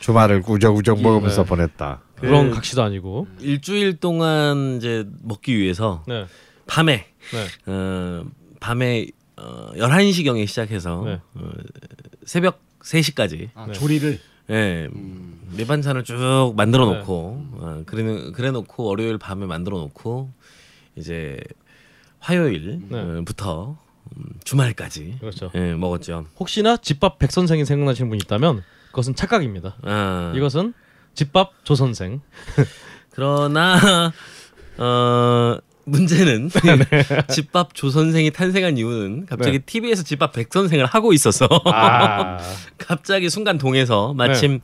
주말을 구적구적 먹으면서 네. 보냈다. 그런 그- 각시도 아니고. 일주일 동안 이제 먹기 위해서 네. 밤에 네. 어, 밤에 어, 11시경에 시작해서 네. 어, 새벽 3시까지 아, 네. 조리를 예. 음. 밑반찬을 쭉 만들어 네. 놓고 어, 그래 그래 놓고 월요일 밤에 만들어 놓고 이제 화요일부터 음, 주말까지 그렇죠. 예, 먹었죠. 혹시나 집밥 백 선생이 생각나시는 분 있다면 그것은 착각입니다. 아, 이것은 집밥 조 선생. 그러나 어 문제는 네. 집밥 조 선생이 탄생한 이유는 갑자기 네. TV에서 집밥 백 선생을 하고 있어서 아. 갑자기 순간 동해서 마침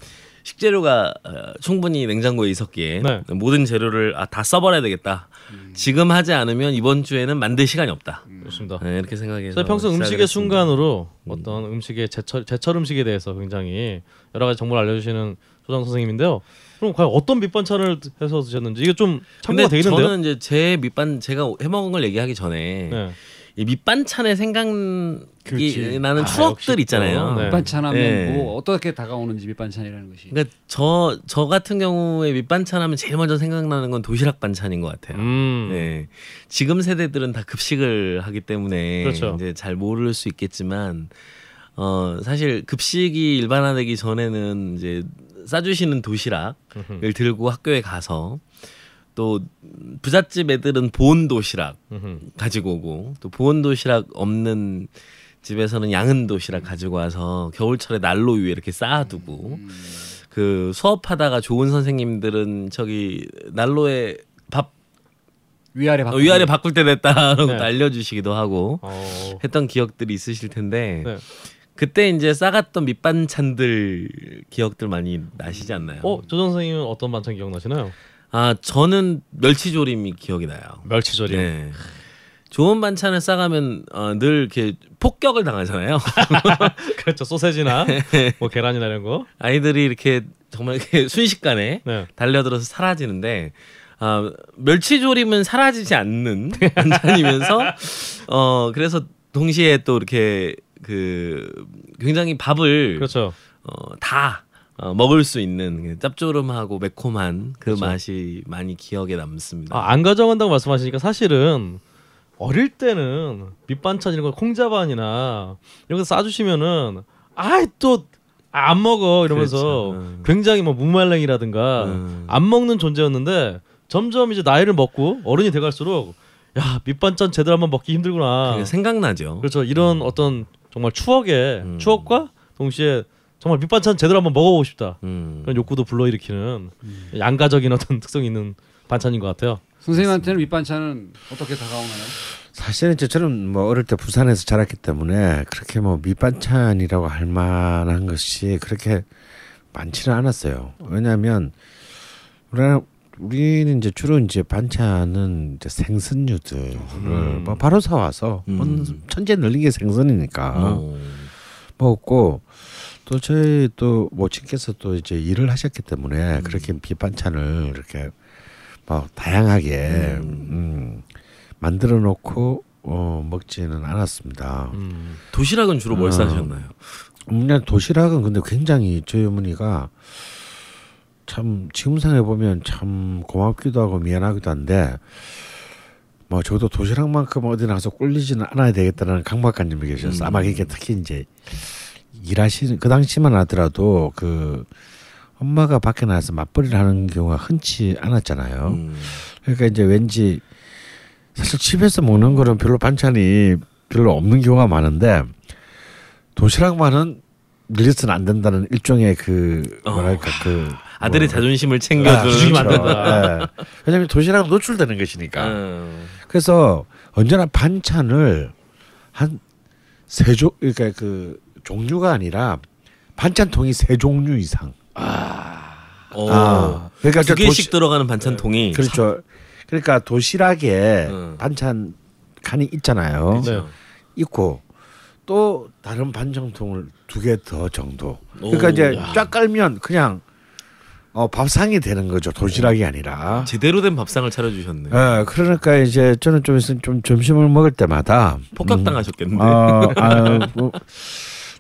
식재료가 어, 충분히 냉장고에 있었기에 네. 모든 재료를 아, 다 써버려야 되겠다. 지금 하지 않으면 이번 주에는 만들 시간이 없다. 좋습니다. 네, 이렇게 생각해서 평소 음식의 했습니다. 순간으로 어떤 음식의 제철 제철 음식에 대해서 굉장히 여러 가지 정보를 알려주시는 조장 선생님인데요. 그럼 과연 어떤 밑반찬을 해서 드셨는지 이게 좀 참고가 있는데요. 저는 이제 제 밑반 제가 해먹은 걸 얘기하기 전에 네. 이 밑반찬에 생각이. 나는 아, 추억들. 있잖아요. 네. 밑반찬하면 네. 뭐 어떻게 다가오는지 밑반찬이라는 것이. 그러니까 저 저 같은 경우에 밑반찬 하면 제일 먼저 생각나는 건 도시락 반찬인 것 같아요. 음. 네. 지금 세대들은 다 급식을 하기 때문에 그렇죠. 이제 잘 모를 수 있겠지만 어 사실 급식이 일반화되기 전에는 이제 싸주시는 도시락을. 들고 학교에 가서 또 부잣집 애들은 보온 도시락. 가지고 오고 또 보온 도시락 없는 집에서는 양은 도시락 가지고 와서 겨울철에 난로 위에 이렇게 쌓아두고 그 수업하다가 좋은 선생님들은 저기 난로에 밥 위아래 어, 바 위아래 바꿀 때 됐다라고 네. 알려주시기도 하고 어. 했던 기억들이 있으실 텐데 네. 그때 이제 싸갔던 밑반찬들 기억들 많이 나시지 않나요? 어, 조정 선생님은 어떤 반찬 기억나시나요? 아 저는 멸치조림이 기억이 나요. 멸치조림. 네. 좋은 반찬을 싸가면 어, 늘 이렇게 폭격을 당하잖아요. 그렇죠. 소세지나 뭐 계란이나 이런 거. 아이들이 이렇게 정말 이렇게 순식간에 네. 달려들어서 사라지는데 아, 멸치조림은 사라지지 않는 반찬이면서 어 그래서 동시에 또 이렇게 그 굉장히 밥을 그렇죠. 어, 다 어, 먹을 수 있는 짭조름하고 매콤한 그 그렇죠. 맛이 많이 기억에 남습니다. 아, 안 가져간다고 말씀하시니까 사실은 어릴 때는 밑반찬 이런 거 콩자반이나 이런 거 싸주시면은 아이 또안 먹어 이러면서 그렇죠. 음. 굉장히 뭐 무말랭이라든가 음. 안 먹는 존재였는데 점점 이제 나이를 먹고 어른이 돼갈수록 야 밑반찬 제대로 한번 먹기 힘들구나. 생각나죠. 그렇죠. 이런 어떤 정말 추억의 음. 추억과 동시에 정말 밑반찬 제대로 한번 먹어보고 싶다. 음. 그런 욕구도 불러일으키는 양가적인 어떤 특성이 있는 반찬인 것 같아요. 선생님한테는 밑반찬은 어떻게 다가오나요? 사실은 이제 저는 뭐 어릴 때 부산에서 자랐기 때문에 그렇게 뭐 밑반찬이라고 할 만한 것이 그렇게 많지는 않았어요. 왜냐하면 우리는 우리는 이제 주로 이제 반찬은 이제 생선류들을 음. 뭐 바로 사와서 음. 뭐 천재 늘린 게 생선이니까 어. 먹었고 또 저희 또 모친께서 또 이제 일을 하셨기 때문에 음. 그렇게 밑반찬을 이렇게 뭐 다양하게 음. 음, 만들어 놓고 어, 먹지는 않았습니다. 음. 도시락은 주로 뭘 어. 싸셨나요? 그냥 도시락은 근데 굉장히 저희 어머니가 참 지금 생각해 보면 참 고맙기도 하고 미안하기도 한데 뭐 저도 도시락만큼 어디 나가서 꿀리지는 않아야 되겠다는 강박관념이 계셨어. 요 음. 아마 이게 특히 이제 일하시는 그 당시만 하더라도 그 엄마가 밖에 나가서 맞벌이를 하는 경우가 흔치 않았잖아요. 음. 그러니까 이제 왠지 사실 집에서 먹는 거는 별로 반찬이 별로 없는 경우가 많은데 도시락만은 밀려서는 안 된다는 일종의 그 어. 뭐랄까 그 아들의 뭐- 자존심을 아, 챙겨주는 안 그렇죠. 된다. 예. 왜냐하면 도시락은 노출되는 것이니까. 음. 그래서 언제나 반찬을 한세종 그러니까 그 종류가 아니라 반찬통이 세 종류 이상. 어. 아, 그러니까 두저 개씩 도시- 들어가는 반찬통이 그렇죠. 그러니까 도시락에 음. 반찬 칸이 있잖아요. 네. 있고 또 다른 반정통을 두 개 더 정도. 오, 그러니까 이제 야. 쫙 깔면 그냥 어, 밥상이 되는 거죠. 도시락이 아니라. 제대로 된 밥상을 차려주셨네. 예, 그러니까 이제 저는 좀 있으면 좀 점심을 먹을 때마다 폭격당하셨겠는데. 어, 아, 뭐,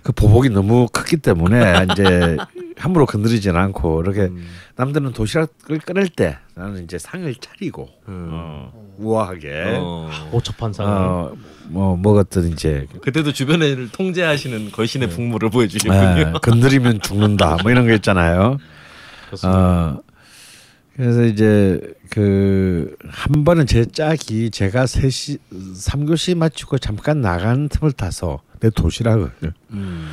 그 보복이 너무 컸기 때문에 이제 함부로 건드리지는 않고 이렇게 음. 남들은 도시락을 끊을 때 나는 이제 상을 차리고 음. 어, 우아하게 어. 오첩한 상. 어, 뭐 먹었던 이제 그때도 주변을 통제하시는 거신의 풍무를 보여주시군요. 예, 건드리면 죽는다 뭐 이런 거 있잖아요. 그렇습니다. 어, 그래서 이제 그 한 번은 제 짝이 제가 셋이 삼교시 마치고 잠깐 나간 틈을 타서 내 도시락을 음.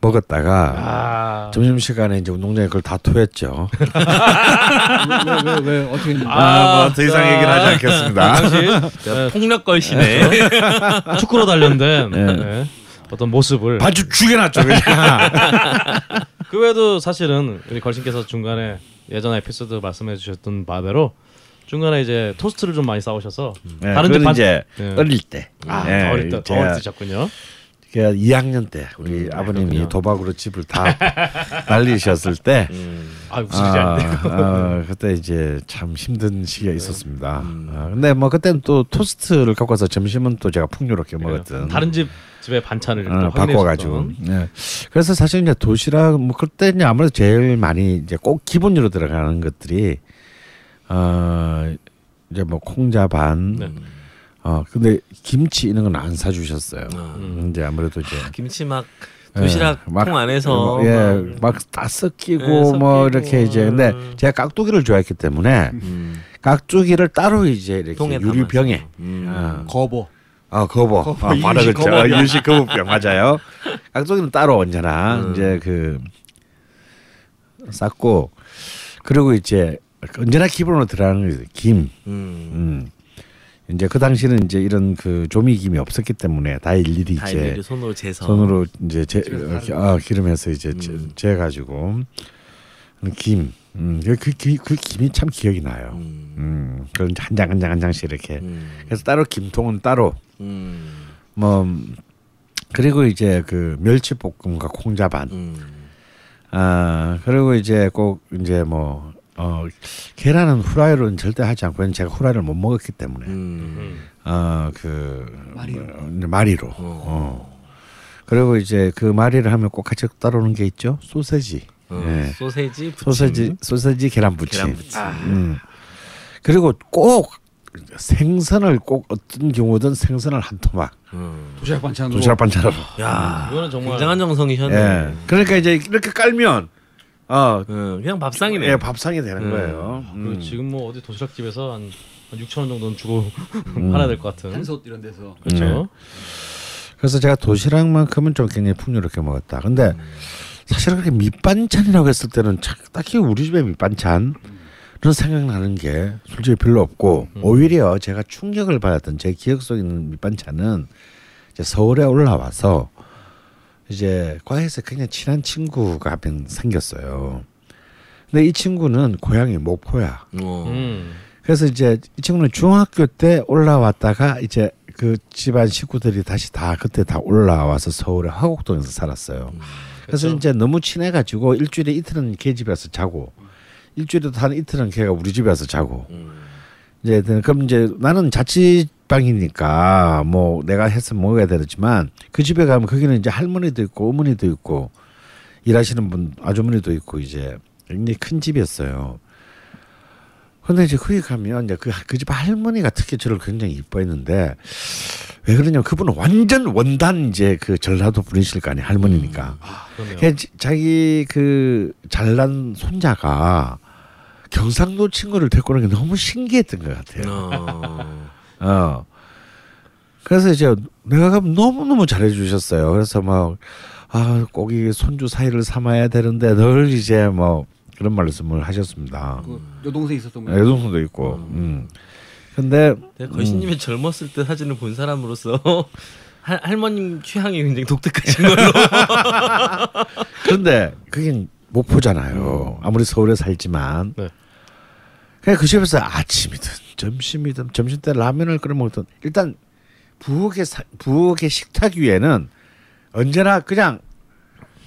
먹었다가 아, 점심 시간에 이제 운동장에 그걸 다 토했죠. 왜, 왜, 왜 어떻게 했는지. 아, 뭐더 이상 자, 얘기를 하지 않겠습니다. 당시 자, 폭력 걸신의 축구로 단련된 네. 네, 어떤 모습을 반주 죽여놨죠 그냥. 그 외에도 사실은 우리 걸신께서 중간에 예전 에피소드 말씀해 주셨던 바대로 중간에 이제 토스트를 좀 많이 싸우셔서 네, 다른 반- 이제 네. 어릴 때. 아, 네, 더 어릴 때, 어릴 때 드셨군요. 제가 2학년 때 우리 음, 아버님이 그렇군요. 도박으로 집을 다 날리셨을 때 음. 아, 되고. 아, 그때 이제 참 힘든 시기가 있었습니다. 음. 아, 근데 뭐 그때는 또 토스트를 갖고 와서 점심은 또 제가 풍요롭게 먹었던. 다른 집 집의 반찬을 어, 또 바꿔가지고. 네. 그래서 사실 이제 도시락 뭐 그때 이제 아무래도 제일 많이 이제 꼭 기본으로 들어가는 것들이 어 이제 뭐 콩자 반. 네. 어 근데 김치 이런 건 안 사주셨어요. 아. 음, 이제 아무래도 이제 김치 막 도시락 예, 막, 통 안에서 예, 막다 섞이고 예, 뭐 섞이고. 이렇게 이제 근데 음. 제가 깍두기를 좋아했기 때문에 음. 깍두기를 따로 이제 이렇게 유리병에. 음. 아. 거버. 아 거버, 거버, 아, 바로 거버병. 유식 거버병 맞아요 깍두기는 따로 언제나 음. 이제 그 쌌고 그리고 이제 언제나 기본으로 들어가는 게김 음. 음. 이제 그 당시는 이제 이런 그 조미김이 없었기 때문에 다 일일이 다 이제 일일이 손으로 재서 손으로 이제 제 아, 기름에서 이제 음. 재 가지고 김, 음, 그, 그, 그, 그 김이 참 기억이 나요. 음. 음, 그런 한장 한 장 한 장씩 이렇게. 음. 그래서 따로 김통은 따로 음. 뭐 그리고 이제 그 멸치 볶음과 콩자반. 음. 아 그리고 이제 꼭 이제 뭐 어 계란은 후라이로는 절대 하지 않고 제가 후라이를 못 먹었기 때문에 음. 어그 마리로. 마리로 어. 그리고 이제 그 마리를 하면 꼭 같이 따라오는 게 있죠 소세지 어, 예. 소세지, 부침, 소세지 소세지 계란 부침 계란 부침. 음. 그리고 꼭 생선을 꼭 어떤 경우든 생선을 한 토막 음. 도시락 반찬으로. 도시락 반찬으로 야, 이거는 정말- 굉장한 정성이셨네. 예 그러니까 이제 이렇게 깔면 어 음, 그냥 밥상이네. 예, 밥상이 되는 음. 거예요 그리고 음. 지금 뭐 어디 도시락집에서 한, 한 6천 원 정도는 주고 팔아야 될 것 같은. 한솥 이런 데서. 그렇죠. 네. 그래서 제가 도시락만큼은 좀 굉장히 풍요롭게 먹었다. 근데 사실 그렇게 밑반찬이라고 했을 때는 참 딱히 우리 집에 밑반찬 는 생각나는 게 솔직히 별로 없고 오히려 제가 충격을 받았던 제 기억 속에 있는 밑반찬은 이제 서울에 올라와서 이제 과에서 굉장히 친한 친구가 한명 생겼어요. 근데 이 친구는 고향이 목포야. 어. 음. 그래서 이제 이 친구는 중학교 때 올라왔다가 이제 그 집안 식구들이 다시 다 그때 다 올라와서 서울의 화곡동에서 살았어요. 그래서 그렇죠. 이제 너무 친해가지고 일주일에 이틀은 걔 집에 서 자고 일주일에 한 이틀은 걔가 우리 집에 와서 자고 음. 이제 그럼 이제 나는 자취 방이니까 뭐 내가 해서 먹어야 되지만 그 집에 가면 거기는 이제 할머니도 있고 어머니도 있고 일하시는 분 아주머니도 있고 이제 굉장히 큰 집이었어요. 근데 이제 거기 가면 이제 그 그 집 할머니가 특히 저를 굉장히 이뻐했는데 왜 그러냐면 그분은 완전 원단 이제 그 전라도 분이실 거 아니에요 할머니니까. 그냥 지- 자기 그 잘난 손자가 경상도 친구를 데리고 오는 게 너무 신기했던 것 같아요. 어. 어. 그래서 이제 내가 가면 너무너무 잘해주셨어요. 그래서 막, 아, 꼭 이 손주 사이를 삼아야 되는데 늘 이제 뭐 그런 말씀을 하셨습니다. 그 여동생 있었던 분. 여동생도 있고, 음. 근데, 내가 걸신님의 젊었을 때 사진을 본 사람으로서 할, 할머님 취향이 굉장히 독특하신 걸로. 그런데 그게 목포잖아요. 아무리 서울에 살지만. 네. 그냥 그 집에서 아침이든 점심이든 점심 때 라면을 끓여 먹든 일단 부엌의 사, 부엌의 식탁 위에는 언제나 그냥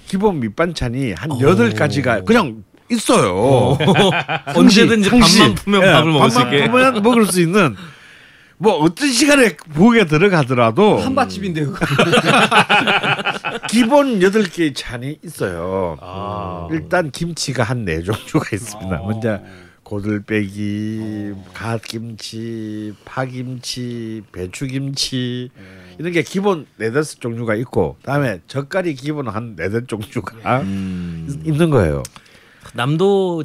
기본 밑반찬이 한 여덟 가지가 그냥 있어요. 언제든지 상시. 밥만 푸면 예, 밥을 먹을 수 밥만 있게. 푸면 먹을 수 있는 뭐 어떤 시간에 부엌에 들어가더라도 한밭집인데 그거. 기본 여덟 개의 찬이 있어요. 아. 일단 김치가 한 네 종류가 있습니다. 어. 먼저 고들빼기, 갓김치, 파김치, 배추김치 이런 게 기본 네다섯 종류가 있고 그다음에 젓갈이 기본 한 네다섯 종류가 음. 있는 거예요. 남도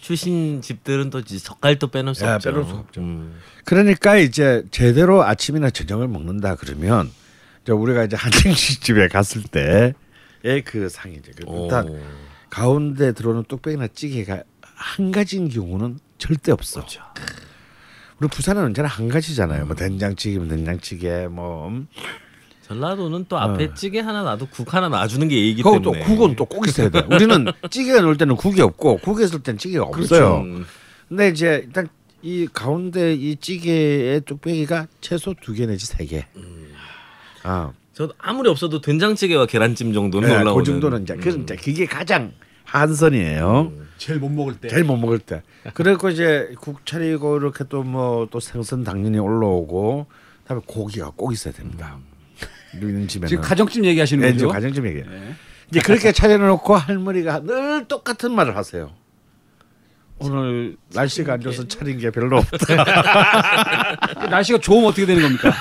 출신 집들은 또 이제 젓갈도 빼놓을 수 예, 없죠. 빼놓을 수 없죠. 음. 그러니까 이제 제대로 아침이나 저녁을 먹는다 그러면 이제 우리가 이제 한정식 집에 갔을 때의 그 상이죠. 그 일단 오. 가운데 들어오는 뚝배기나 찌개가 한 가지인 경우는 절대 없어. 그렇죠. 우리 부산은 언제나 한 가지잖아요. 뭐 된장찌개면 된장찌개, 뭐 음. 전라도는 또 앞에 찌개 하나 놔도 국 하나 놔주는 게 예의기 그거 또 때문에. 국은 또 꼭 있어야 돼. 우리는 찌개가 넣을 때는 국이 없고 국에 있을 때는 찌개가 없어요. 음. 근데 이제 일단 이 가운데 이 찌개의 뚝배기가 최소 두 개 내지 세 개. 아, 저도 아무리 없어도 된장찌개와 계란찜 정도는 네, 올라오는. 그 정도는 이제 그 이제 그게 가장 한선이에요. 제일 못 먹을 때. 제일 못 먹을 때. 그리고 이제 국 차리고 이렇게 또 뭐 또 생선 당연히 올라오고 그다음에 고기가 꼭 있어야 됩니다. 있는 집에는. 지금 가정집 얘기하시는 네, 거죠? 가정집 얘기. 네. 이제 그렇게 차려놓고 할머니가 늘 똑같은 말을 하세요. 오늘 날씨가 안 좋아서 차린 게 별로 없다. 날씨가 좋으면 어떻게 되는 겁니까?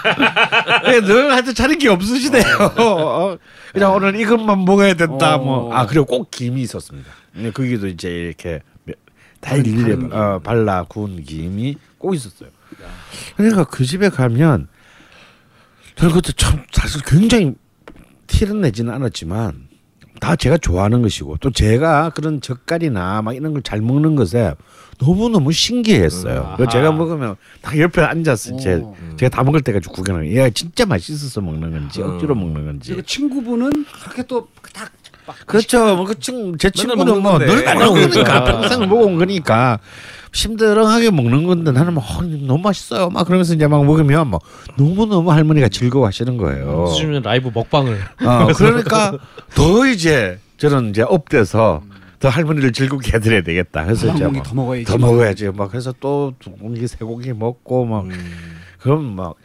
네, 늘 하여튼 차린 게 없으시대요. 어, 그냥 오늘 이것만 먹어야 된다. 어. 뭐. 아 그리고 꼭 김이 있었습니다. 네, 거기도 이제 이렇게 다 일일이 다른 어, 발라 구운 김이 꼭 있었어요. 그러니까 그 집에 가면 저는 그것도 참 사실 굉장히 티는 내지는 않았지만 다 제가 좋아하는 것이고 또 제가 그런 젓갈이나 막 이런 걸 잘 먹는 것에 너무 너무 신기했어요. 음, 제가. 먹으면 다 옆에 앉아서 이제 오. 제가 다 먹을 때까지 구경하는 얘가 진짜 맛있어서 먹는 건지 음. 억지로 먹는 건지. 그 친구분은 그렇게 또딱 그렇죠. 뭐그 친, 제 맨날 친구는 뭐. 늘 맨날 먹으니까 그러니까. 평생 먹어온 거니까 심드렁하게 먹는 건데 나는 뭐 어, 너무 맛있어요. 막 그러면서 이제 막 먹으면 뭐 너무 너무 할머니가 즐거워하시는 거예요. 수준의 라이브 먹방을 어, 그러니까 더 이제 저는 이제 up돼서 더 할머니를 즐겁게 해드려야 되겠다. 그래서 한 이제 뭐 더 먹어야지. 더 먹어야지. 막 그래서 또 두 공기 세 공기 먹고 막 그럼 막.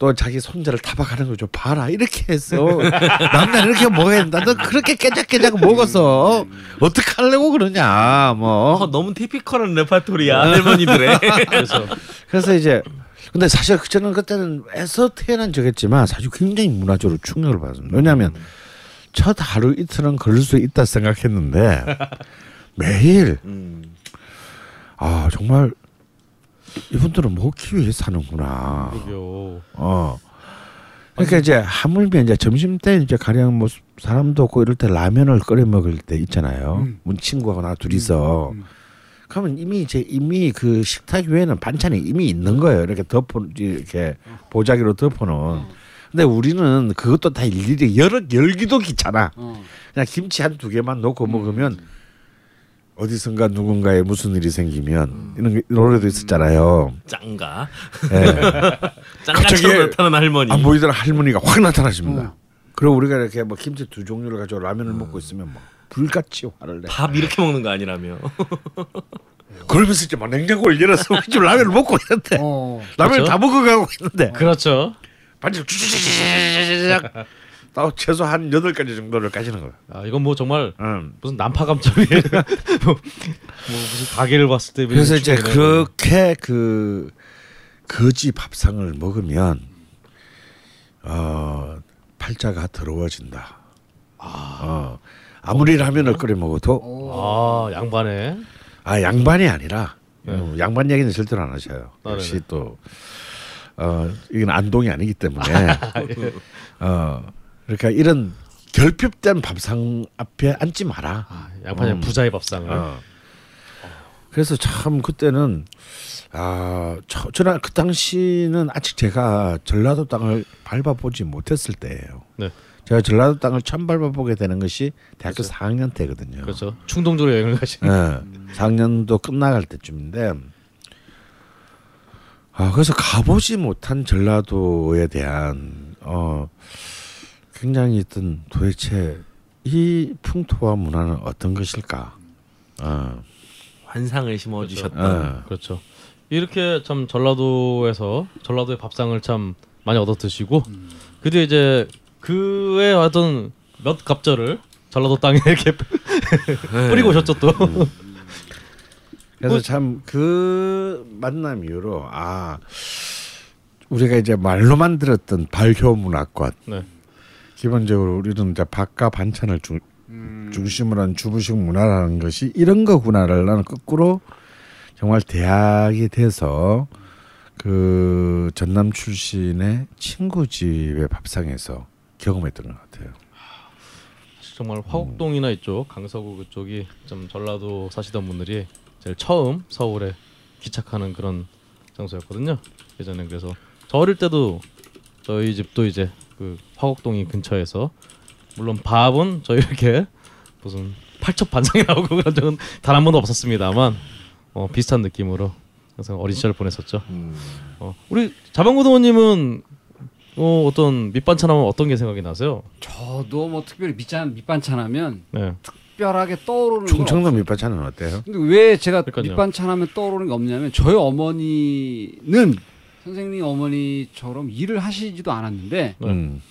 또 자기 손자를 타박하는 거죠. 봐라 이렇게 했어. 남자는 이렇게 된다. 너 그렇게 깨작깨작 먹어서 어떻게 하려고 그러냐. 뭐. 어, 너무 티피컬한 레파토리야 할머니들의. 그래서 그래서 이제 근데 사실 저는 그때는 애서 태어난 적했지만 사실 굉장히 문화적으로 충격을 받았습니다. 왜냐하면 첫 하루 이틀은 걸릴 수 있다 생각했는데 매일 음. 아 정말 이분들은 먹기 위해 사는구나. 그러게요. 어. 그러니까 이제 하물며 이제 점심 때 이제 가령 뭐 사람도 없고 이럴 때 라면을 끓여 먹을 때 있잖아요. 음. 문 친구하고 나 둘이서 음. 그러면 이미 이제 이미 그 식탁 위에는 반찬이 이미 있는 거예요. 이렇게 덮어 이렇게 보자기로 덮어놓은. 근데 우리는 그것도 다 일일이 열어 열기도 귀찮아. 어. 그냥 김치 한 두 개만 넣고 먹으면 어디선가 누군가에 무슨 일이 생기면 이런 게- 노래도 있었잖아요. 짱가. 예. 갑자기 짱가처럼 나타난 할머니. 안 보이던 할머니가 확 나타나십니다. 어. 그리고 우리가 이렇게 뭐 김치 두 종류를 가지고 라면을 먹고 있으면 막 불같이 화를 내. 밥 이렇게 먹는 거 아니라며. 그러면서 이제 막 냉장고를 열어서 우리 집 라면을 먹고 있는데 어. 라면을 그렇죠? 다 먹어가고 있는데 그렇죠. 반죽 쭈쭈쭈쭈쭈 쭈또 최소 한 여덟 가지 정도를 까지는 거야. 아 이건 뭐 정말 음. 무슨 난파 감정이에요. 뭐, 뭐 무슨 가게를 봤을 때 그래서 이제 그렇게 그 거지 밥상을 먹으면 어 팔자가 더러워진다. 어 아무리 라면을 끓여 먹어도 아 양반에 아 양반이 아니라 네. 어, 양반 얘기는 절대로 안 하셔요. 아, 역시. 또 어, 이건 안동이 아니기 때문에 어, 그러니까 이런 결핍된 밥상 앞에 앉지 마라. 아, 양반의 음. 부자의 밥상을 어. 그래서 참 그때는 아 저, 저는 그 당시는 아직 제가 전라도 땅을 밟아보지 못했을 때예요. 네. 제가 전라도 땅을 처음 밟아보게 되는 것이 대학교 4학년 때거든요. 그렇죠. 충동적으로 여행을 가신. 예, 4학년도 끝나갈 때쯤인데 아 그래서 가보지 못한 전라도에 대한 어 굉장히 어떤 도대체 이 풍토와 문화는 어떤 것일까? 어, 환상을 심어주셨던. 어. 그렇죠. 이렇게 참 전라도에서 전라도의 밥상을 참 많이 얻어 드시고 그 뒤에 이제 그의 어떤 몇 갑절을 전라도 땅에 이렇게 뿌리고 오셨죠 또. 그래서 뭐- 참그 만남 이후로 아 우리가 이제 말로만 들었던 발효 문화권 네. 기본적으로 우리는 이제 밥과 반찬을 중, 음. 중심으로 한 주부식 문화라는 것이 이런 거구나를 나는 거꾸로 정말 대학이 돼서 그 전남 출신의 친구 집의 밥상에서 경험했던 것 같아요. 정말 화곡동이나 이쪽 강서구 그쪽이 좀 전라도 사시던 분들이 제일 처음 서울에 기착하는 그런 장소였거든요. 예전에 그래서 저 어릴 때도 저희 집도 이제 그 화곡동이 근처에서 물론 밥은 저희 이렇게 무슨 팔첩 반상이 나오고 그런 적은 단 한 번도 없었습니다만 어, 비슷한 느낌으로 항상 어린 시절 보냈었죠. 음. 어, 우리 자방고등원님은 어, 어떤 밑반찬 하면 어떤 게 생각이 나세요? 저도 뭐 특별히 밑반 밑반찬 하면 네. 특별하게 떠오르는 건 충청도. 밑반찬은 어때요? 근데 왜 제가 그러니까요. 밑반찬 하면 떠오르는 게 없냐면 저희 어머니는 선생님 어머니처럼 일을 하시지도 않았는데 네. 음.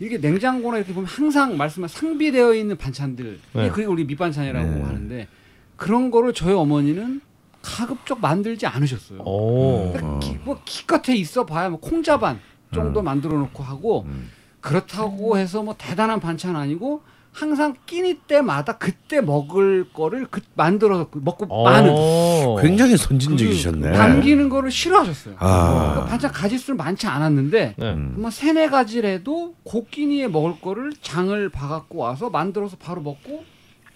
이렇게 냉장고나 이렇게 보면 항상 말씀한 상비되어 있는 반찬들 네. 그게 우리 밑반찬이라고 네. 하는데 그런 거를 저희 어머니는 가급적 만들지 않으셨어요. 오. 그러니까 기, 뭐 기껏해 있어 봐야 뭐 콩자반 정도 만들어 놓고 하고 음. 그렇다고 해서 뭐 대단한 반찬 아니고 항상 끼니 때마다 그때 먹을 거를 그 만들어서 그 먹고 어. 많은 굉장히 선진적이셨네. 남기는 거를 싫어하셨어요. 아. 그러니까 반찬 가짓수는 많지 않았는데 네. 음. 뭐 세네 가지라도 고끼니에 먹을 거를 장을 봐갖고 와서 만들어서 바로 먹고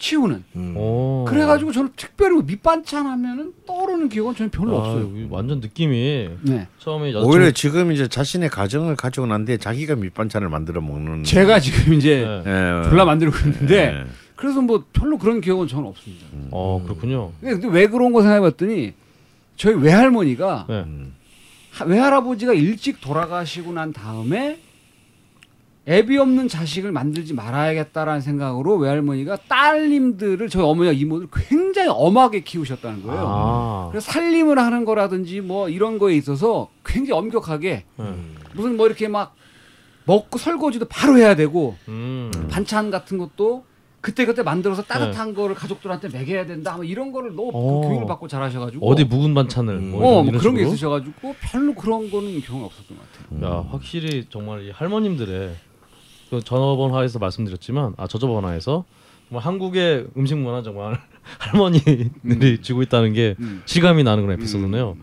치우는. 음. 오. 그래가지고 저는 특별히 뭐 밑반찬 하면은 떠오르는 기억은 저는 별로 아, 없어요. 완전 느낌이 네, 처음에 오히려 여자친구 지금 이제 자신의 가정을 가지고 난 뒤에 자기가 밑반찬을 만들어 먹는 제가 지금 이제 네. 예. 졸라 만들고 있는데 예. 그래서 뭐 별로 그런 기억은 저는 없습니다. 어 그렇군요. 근데 왜 그런 거 생각해봤더니 저희 외할머니가 네. 음. 하- 외할아버지가 일찍 돌아가시고 난 다음에 애비 없는 자식을 만들지 말아야겠다라는 생각으로 외할머니가 딸님들을 저희 어머니와 이모들 굉장히 엄하게 키우셨다는 거예요. 아. 그래서 살림을 하는 거라든지 뭐 이런 거에 있어서 굉장히 엄격하게 음. 무슨 뭐 이렇게 막 먹고 설거지도 바로 해야 되고 음. 반찬 같은 것도 그때 그때 만들어서 따뜻한 거를 가족들한테 먹여야 된다. 뭐 이런 거를 너무 그 어. 교육을 받고 잘하셔가지고 어디 묵은 반찬을 음. 뭐 어, 뭐 그런 게 식으로? 있으셔가지고 별로 그런 거는 경험 없었던 것 같아요. 야 확실히 정말 이 할머님들의 그 전어번 화에서 말씀드렸지만 아 저저번 화에서 정말 한국의 음식 문화 정말 할머니들이 쥐고 있다는 게 음. 실감이 나는 그런 에피소드네요.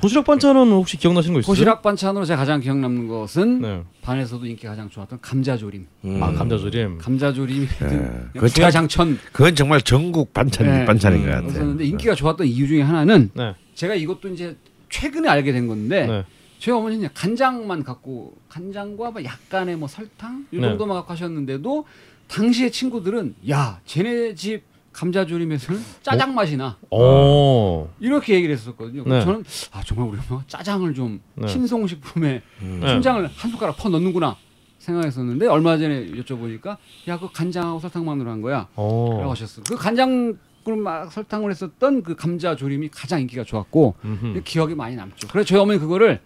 도시락 반찬은 혹시 기억나시는 거 있어요? 도시락 반찬으로 제가 가장 기억 남는 것은 네. 반에서도 인기 가장 좋았던 감자조림. 음. 아 감자조림. 감자조림이 그거 그 제가- 장천 그건 정말 전국 반찬 네. 밑반찬인 것 같아요. 그랬었는데 인기가 좋았던 이유 중에 하나는 네. 제가 이것도 이제 최근에 알게 된 건데 네. 저희 어머니는 간장만 갖고 간장과 뭐 약간의 뭐 설탕 이 네. 정도만 갖고 하셨는데도 당시의 친구들은 야 쟤네 집 감자조림에서는 짜장 맛이 나 어. 이렇게 얘기를 했었거든요. 네. 저는 아 정말 우리 엄마 짜장을 좀 네. 신송식품에 음. 네. 춘장을 한 숟가락 퍼 넣는구나 생각했었는데 얼마 전에 여쭤보니까 야 그 간장하고 설탕만으로 한 거야 어. 라고 하셨어. 그 간장을 막 설탕을 했었던 그 감자 조림이 가장 인기가 좋았고. 기억이 많이 남죠. 그래서 저희 어머니 그거를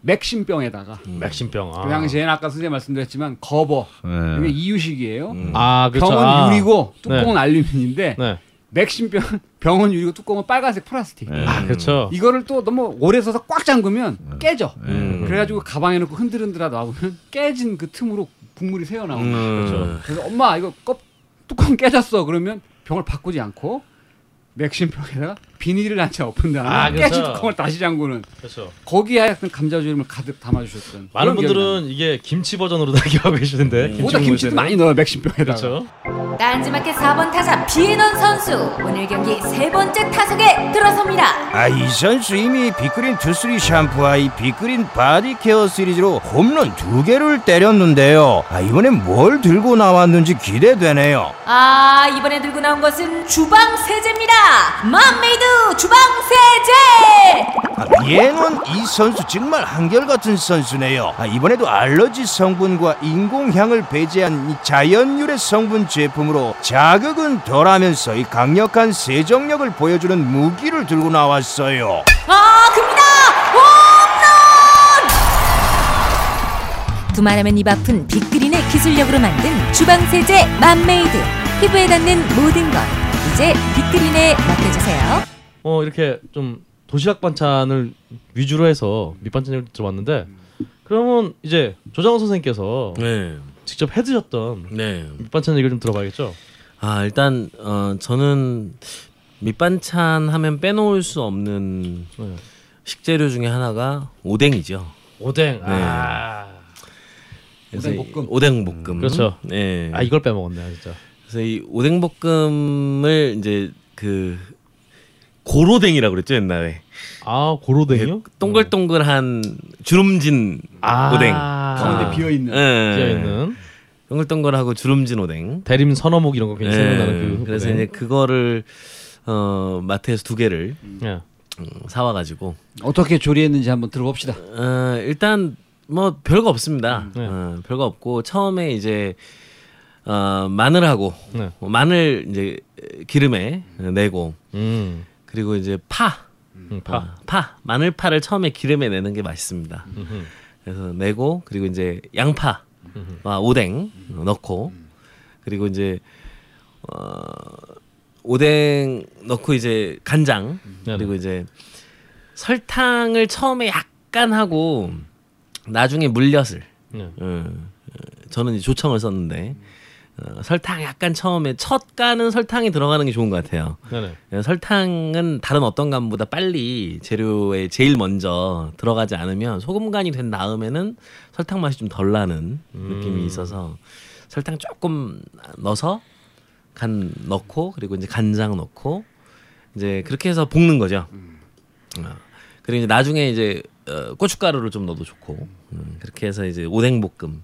맥심병에다가 맥심병. 아. 그 당시에는 아까 선생님 말씀드렸지만 거버 이게 네. 이유식이에요. 음. 아 그렇죠. 병은 아. 유리고 뚜껑은 알루미늄인데 네. 맥심병 병은 유리고 뚜껑은 빨간색 플라스틱. 네. 아 그렇죠. 이거를 또 너무 오래 써서 꽉 잠그면 깨져. 음. 그래가지고 가방에 넣고 흔들흔들하 나오면 깨진 그 틈으로 국물이 새어 나오는 음. 그렇죠. 그래서 엄마 이거 껍 뚜껑 깨졌어 그러면 병을 바꾸지 않고 맥심병에다가 비닐을 한 채 엎은 다음에 아. 깨진 뚜껑을 다시 잠그는 그렇죠. 거기에 하여튼 감자조림을 가득 담아주셨던 많은 그런 기억이 분들은 이게 김치 버전으로 다 기억하고 계시는데 납니다. 거기다 김치도 많이 넣어요 맥심병에다가 그렇죠. 딴지마켓 4번 타자 비에넌 선수 오늘 경기 세 번째 타석에 들어섭니다. 아, 이 선수 이미 빅그린 투쓰리 샴푸와 이 빅그린 body care 시리즈로 홈런 두 개를 때렸는데요. 아, 이번엔 뭘 들고 나왔는지 기대되네요. 아 이번에 들고 나온 것은 주방 세제입니다. 맘메이드 주방 세제. 아, 얘는 이 선수 정말 한결같은 선수네요. 아, 이번에도 알러지 성분과 인공향을 배제한 이 자연유래 성분 제품으로 자극은 덜하면서 이 강력한 세정력을 보여주는 무기를 들고 나왔어요. 아 큽니다. 홈런. 두말하면 입 아픈 빅그린의 기술력으로 만든 주방 세제 맘메이드 피부에 닿는 모든 것 이제 빅그린에 맡겨주세요. 어 이렇게 좀 도시락 반찬을 위주로 해서 밑반찬 얘기를 들어봤는데 그러면 이제 조장호 선생님께서 네. 직접 해드셨던 네. 밑반찬 얘기를 좀 들어봐야겠죠. 아 일단 어 저는 밑반찬 하면 빼놓을 수 없는 네. 식재료 중에 하나가 오뎅이죠. 오뎅. 네. 아. 그래서 이 오뎅 볶음. 오뎅 볶음. 그렇죠. 네. 아 이걸 빼먹었네 진짜. 그래서 이 오뎅 볶음을 이제 그 고로댕이라고 그랬죠 옛날에. 아 고로댕이요? 그 동글동글한 주름진 아. 오뎅. 가운데 비어 있는 예. 비어 있는 동글동글하고 주름진 오뎅. 대림 선어묵 이런 거 괜히 예. 생각나는 그. 그래서 오뎅. 이제 그거를 어 마트에서 두 개를 예. 음, 사와가지고 어떻게 조리했는지 한번 들어봅시다. 어, 일단 뭐 별거 없습니다. 네. 어, 별거 없고 처음에 이제 어, 마늘하고 네. 어, 마늘 이제 기름에 내고 음. 그리고 이제 파, 음, 파. 어, 파, 마늘파를 처음에 기름에 내는 게 맛있습니다. 음흠. 그래서 내고 그리고 이제 양파, 와 오뎅 넣고 그리고 이제 어, 오뎅 넣고 이제 간장. 그리고 이제 설탕을 처음에 약간 하고 나중에 물엿을 네. 어, 어, 저는 이제 조청을 썼는데 어, 설탕 약간 처음에 첫 간은 설탕이 들어가는 게 좋은 것 같아요. 네네. 어, 설탕은 다른 어떤 간보다 빨리 재료에 제일 먼저 들어가지 않으면 소금 간이 된 다음에는 설탕 맛이 좀 덜 나는 느낌이 있어서 설탕 조금 넣어서 간 넣고 그리고 이제 간장 넣고 이제 그렇게 해서 볶는 거죠. 어, 그리고 이제 나중에 이제 어, 고춧가루를 좀 넣어도 좋고 음, 그렇게 해서 이제 오뎅 볶음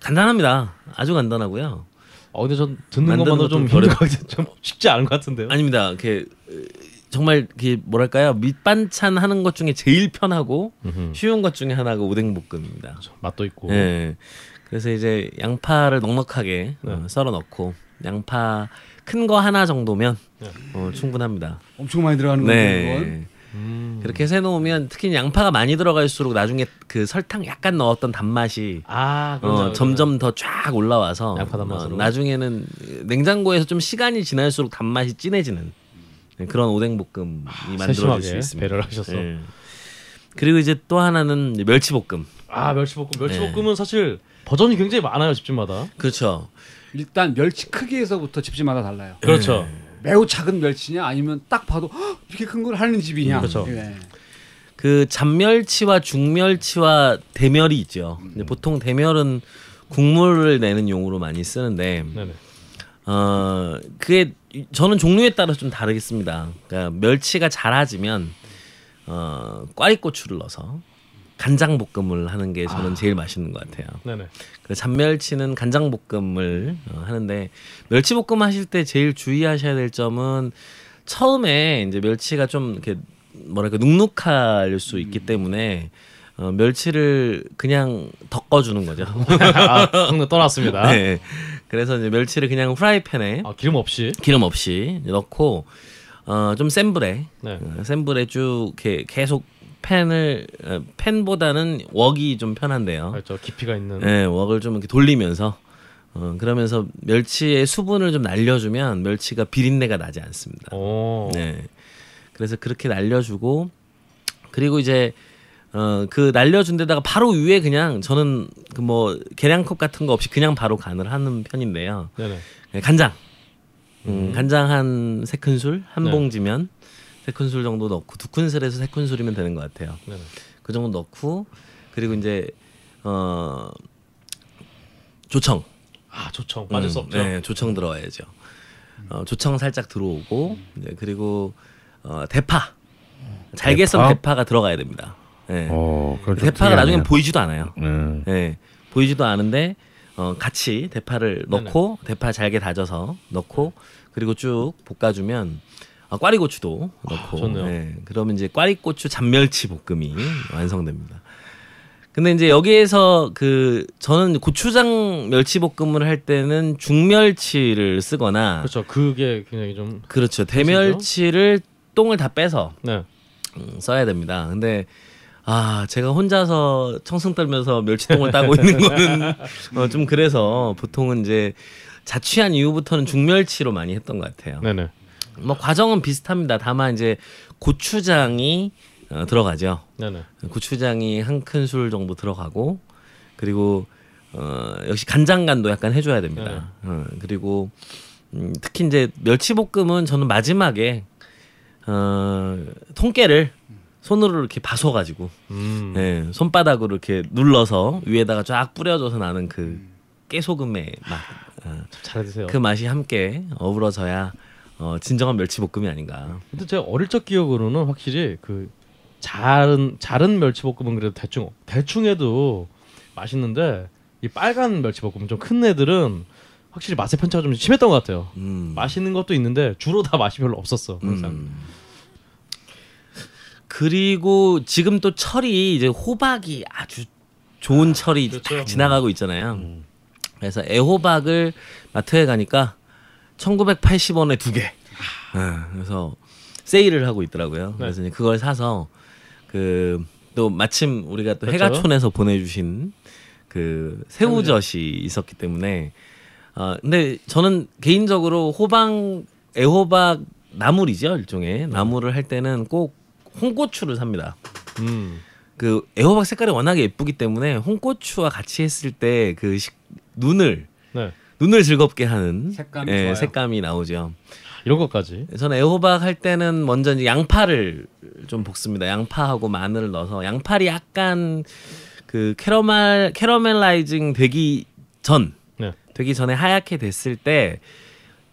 간단합니다. 아주 간단하고요. 어 근데 전 듣는 것만도 좀 것도 힘들 것 같아요. 좀 쉽지 않은 것 같은데요. 아닙니다. 이렇게 어, 정말 그 뭐랄까요 밑반찬 하는 것 중에 제일 편하고 음흠. 쉬운 것 중에 하나가 오뎅볶음입니다. 맛도 있고. 예. 그래서 이제 양파를 넉넉하게 네. 어, 썰어 넣고 양파 큰 거 하나 정도면 네. 어, 충분합니다. 엄청 많이 들어가는 건데 네. 음. 그렇게 해서 해놓으면 특히 양파가 많이 들어갈수록 나중에 그 설탕 약간 넣었던 단맛이 아 어, 그러죠, 점점 더 쫙 올라와서 양파 단맛으로. 어, 나중에는 냉장고에서 좀 시간이 지날수록 단맛이 진해지는 그런 오뎅볶음이 만들어질 수 있습니다. 배려를 하셨어. 예. 그리고 이제 또 하나는 멸치볶음. 아 멸치볶음 네. 멸치볶음은 사실 버전이 굉장히 많아요 집집마다. 그렇죠. 일단 멸치 크기에서부터 집집마다 달라요. 그렇죠. 매우 작은 멸치냐 아니면 딱 봐도 "헉, 이렇게 큰 걸 하는 집이냐. 그렇죠. 예. 그 잡멸치와 중멸치와 대멸이 있죠. 근데 보통 대멸은 국물을 내는 용으로 많이 쓰는데 네네. 어 그게 저는 종류에 따라 좀 다르겠습니다. 그러니까 멸치가 자라지면 어 꽈리고추를 넣어서 간장 볶음을 하는 게 저는 제일 맛있는 것 같아요. 네네. 그 잡멸치는 간장 볶음을 어, 하는데 멸치 볶음 하실 때 제일 주의하셔야 될 점은 처음에 이제 멸치가 좀 이렇게 뭐랄까 눅눅할 수 있기 때문에 어, 멸치를 그냥 덮어주는 거죠. 아 떠났습니다. 네. 그래서 이제 멸치를 그냥 프라이팬에 아 기름 없이. 기름 없이 넣고 어, 좀 센 불에 네. 어, 센 불에 쭉 이렇게 계속 팬을 어, 팬보다는 웍이 좀 편한데요. 그렇죠. 깊이가 있는. 네, 웍을 좀 이렇게 돌리면서 어, 그러면서 멸치의 수분을 좀 날려주면 멸치가 비린내가 나지 않습니다. 오. 네, 그래서 그렇게 날려주고 그리고 이제 어, 그 날려준 데다가 바로 위에 그냥 저는 그 뭐 계량컵 같은 거 없이 그냥 바로 간을 하는 편인데요. 네네. 네, 간장, 음, 간장 한 세 큰술, 한 네. 봉지면 세 큰술 정도 넣고 두 큰술에서 세 큰술이면 되는 것 같아요. 네네. 그 정도 넣고 그리고 이제 어 조청 아 조청 빠질 수 음, 없죠. 네, 조청 들어와야죠. 어, 조청 살짝 들어오고 네, 그리고 어, 대파 잘게 썬 대파? 대파가 들어가야 됩니다. 네. 어, 그건 좀 대파가 나중에. 보이지도 않아요. 네. 네, 보이지도 않은데 어, 같이 대파를 넣고 대파 잘게 다져서 넣고 그리고 쭉 볶아주면 어, 꽈리고추도 넣고 좋네요. 네, 그러면 이제 꽈리고추 잡멸치 볶음이 완성됩니다. 근데 이제 여기에서 그 저는 고추장 멸치 볶음을 할 때는 중멸치를 쓰거나 그렇죠. 그게 굉장히 좀. 그렇죠 대멸치를 똥을 다 빼서 네. 음, 써야 됩니다. 근데 아 제가 혼자서 청승 떨면서 멸치똥을 따고 있는 거는 어, 좀 그래서 보통은 이제 자취한 이후부터는 중멸치로 많이 했던 것 같아요. 네네. 뭐 과정은 비슷합니다. 다만 이제 고추장이 어, 들어가죠. 네네. 고추장이 한 큰술 정도 들어가고 그리고 어, 역시 간장간도 약간 해줘야 됩니다. 어, 그리고 음, 특히 이제 멸치볶음은 저는 마지막에 어, 통깨를 손으로 이렇게 봐서가지고 음. 예, 손바닥으로 이렇게 눌러서 위에다가 쫙 뿌려줘서 나는 그 깨소금의 맛, 어, 잘 드세요. 그 맛이 함께 어우러져야 어, 진정한 멸치볶음이 아닌가. 근데 제가 어릴 적 기억으로는 확실히 그 자른 자른 멸치볶음은 그래도 대충 대충 해도 맛있는데 이 빨간 멸치볶음 좀 큰 애들은 확실히 맛의 편차가 좀 심했던 것 같아요. 음. 맛있는 것도 있는데 주로 다 맛이 별로 없었어 항상. 음. 그리고 지금 또 철이 이제 호박이 아주 좋은 철이 그렇죠. 딱 지나가고 있잖아요. 그래서 애호박을 마트에 가니까 1,980원에 두 개. 아, 그래서 세일을 하고 있더라고요. 네. 그래서 그걸 사서 그 또 마침 우리가 또 그렇죠. 해가촌에서 보내주신 그 새우젓이 있었기 때문에 어 근데 저는 개인적으로 호박 애호박 나물이죠 일종의 나물을 할 때는 꼭 홍고추를 삽니다. 음. 그 애호박 색깔이 워낙에 예쁘기 때문에 홍고추와 같이 했을 때 그 눈을 네. 눈을 즐겁게 하는 색감이 예. 색감이 나오죠. 이런 것까지. 저는 애호박 할 때는 먼저 이제 양파를 좀 볶습니다. 양파하고 마늘을 넣어서 양파가 약간 그 캐러멜 caramelizing 되기 전 네. 되기 전에 하얗게 됐을 때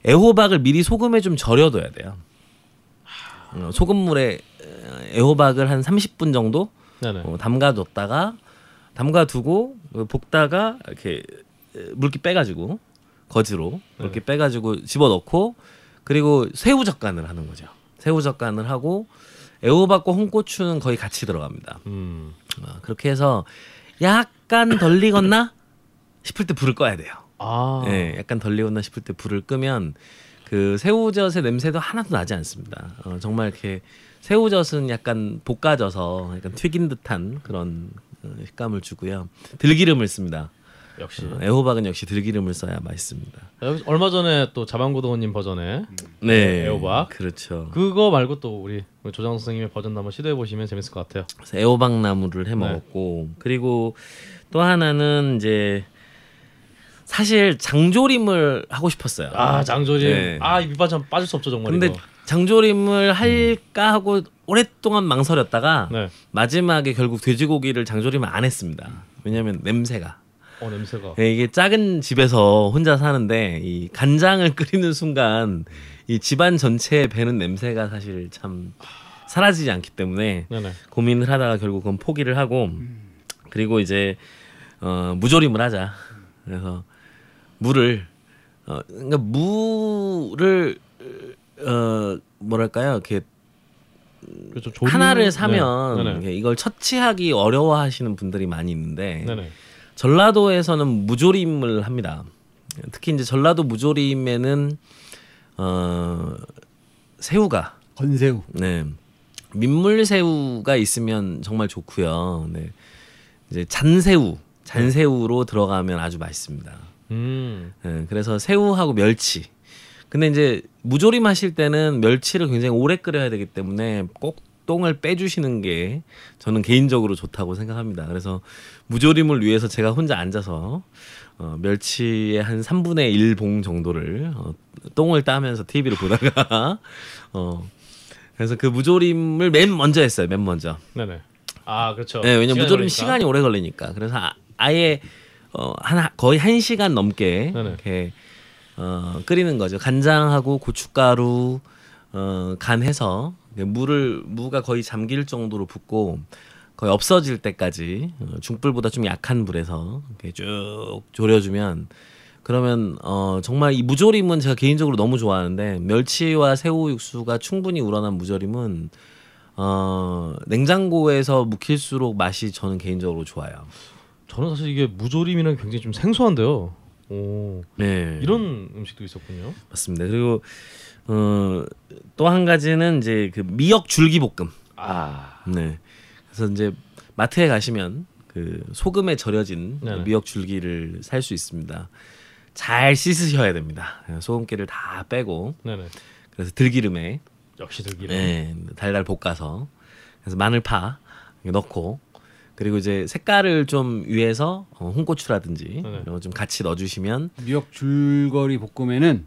애호박을 미리 소금에 좀 절여둬야 돼요. 어, 소금물에 어, 애호박을 한 30분 정도. 어, 담가뒀다가 담가두고 어, 볶다가 이렇게 에, 물기 빼가지고 거즈로 이렇게 빼가지고 집어넣고 그리고 새우 젓간을 하는 거죠. 새우 젓간을 하고 애호박과 홍고추는 거의 같이 들어갑니다. 음. 어, 그렇게 해서 약간 덜 익었나 싶을 때 불을 꺼야 돼요. 아. 예, 약간 덜 익었나 싶을 때 불을 끄면 그 새우젓의 냄새도 하나도 나지 않습니다. 어, 정말 이렇게 새우젓은 약간 볶아져서 약간 튀긴 듯한 그런 어, 식감을 주고요. 들기름을 씁니다. 역시. 어, 애호박은 역시 들기름을 써야 맛있습니다. 얼마 전에 또 자방고등어님 버전에 네, 애호박. 그렇죠. 그거 말고 또 우리 조장 선생님의 버전도 한번 시도해 보시면 재밌을 것 같아요. 애호박 나무를 네. 해 먹었고 그리고 또 하나는 이제 사실 장조림을 하고 싶었어요. 아 장조림. 네. 아이 밑반찬 빠질 수 없죠 정말 근데 이거. 장조림을 할까 하고 오랫동안 망설였다가 네. 마지막에 결국 돼지고기를 장조림을 안 했습니다. 왜냐하면 냄새가 어 냄새가. 예, 이게 작은 집에서 혼자 사는데 이 간장을 끓이는 순간 이 집안 전체에 배는 냄새가 사실 참 사라지지 않기 때문에 네네. 고민을 하다가 결국 그건 포기를 하고 그리고 이제 어, 무조림을 하자. 그래서 물을 어, 그러니까 물을 어 뭐랄까요 이렇게 그렇죠. 조림을- 하나를 사면 네. 이걸 처치하기 어려워하시는 분들이 많이 있는데 네네. 전라도에서는 무조림을 합니다. 특히 이제 전라도 무조림에는 어 새우가 건새우. 네 민물 새우가 있으면 정말 좋고요. 네 이제 잔새우 잔새우로 들어가면 아주 맛있습니다. 음. 네, 그래서 새우하고 멸치. 근데 이제 무조림 하실 때는 멸치를 굉장히 오래 끓여야 되기 때문에 꼭 똥을 빼주시는 게 저는 개인적으로 좋다고 생각합니다. 그래서 무조림을 위해서 제가 혼자 앉아서 어, 멸치의 한 3분의 1 봉 정도를 어, 똥을 따면서 TV를 보다가 어, 그래서 그 무조림을 맨 먼저 했어요. 맨 먼저. 네네. 아 그렇죠. 네, 왜냐면 무조림 걸리니까. 시간이 오래 걸리니까. 그래서 아, 아예 어, 한 거의 한 시간 넘게 네네. 이렇게 어, 끓이는 거죠. 간장하고 고춧가루 어, 간해서 물을 무가 거의 잠길 정도로 붓고 거의 없어질 때까지 어, 중불보다 좀 약한 불에서 이렇게 쭉 졸여주면 그러면 어 정말 이 무조림은 제가 개인적으로 너무 좋아하는데 멸치와 새우 육수가 충분히 우러난 무조림은 어 냉장고에서 묵힐수록 맛이 저는 개인적으로 좋아요. 저는 사실 이게 무조림이랑 굉장히 좀 생소한데요. 오 네. 이런 음식도 있었군요. 맞습니다. 그리고 어, 또 한 가지는 이제 그 미역 줄기볶음. 아 네. 그래서 이제 마트에 가시면 그 소금에 절여진 네네. 미역 줄기를 살 수 있습니다. 잘 씻으셔야 됩니다. 소금기를 다 빼고 네네. 그래서 들기름에 역시 들기름. 네, 달달 볶아서 그래서 마늘파 넣고 그리고 이제 색깔을 좀 위해서 어, 홍고추라든지 네네. 이런 거 좀 같이 넣어주시면 미역 줄거리 볶음에는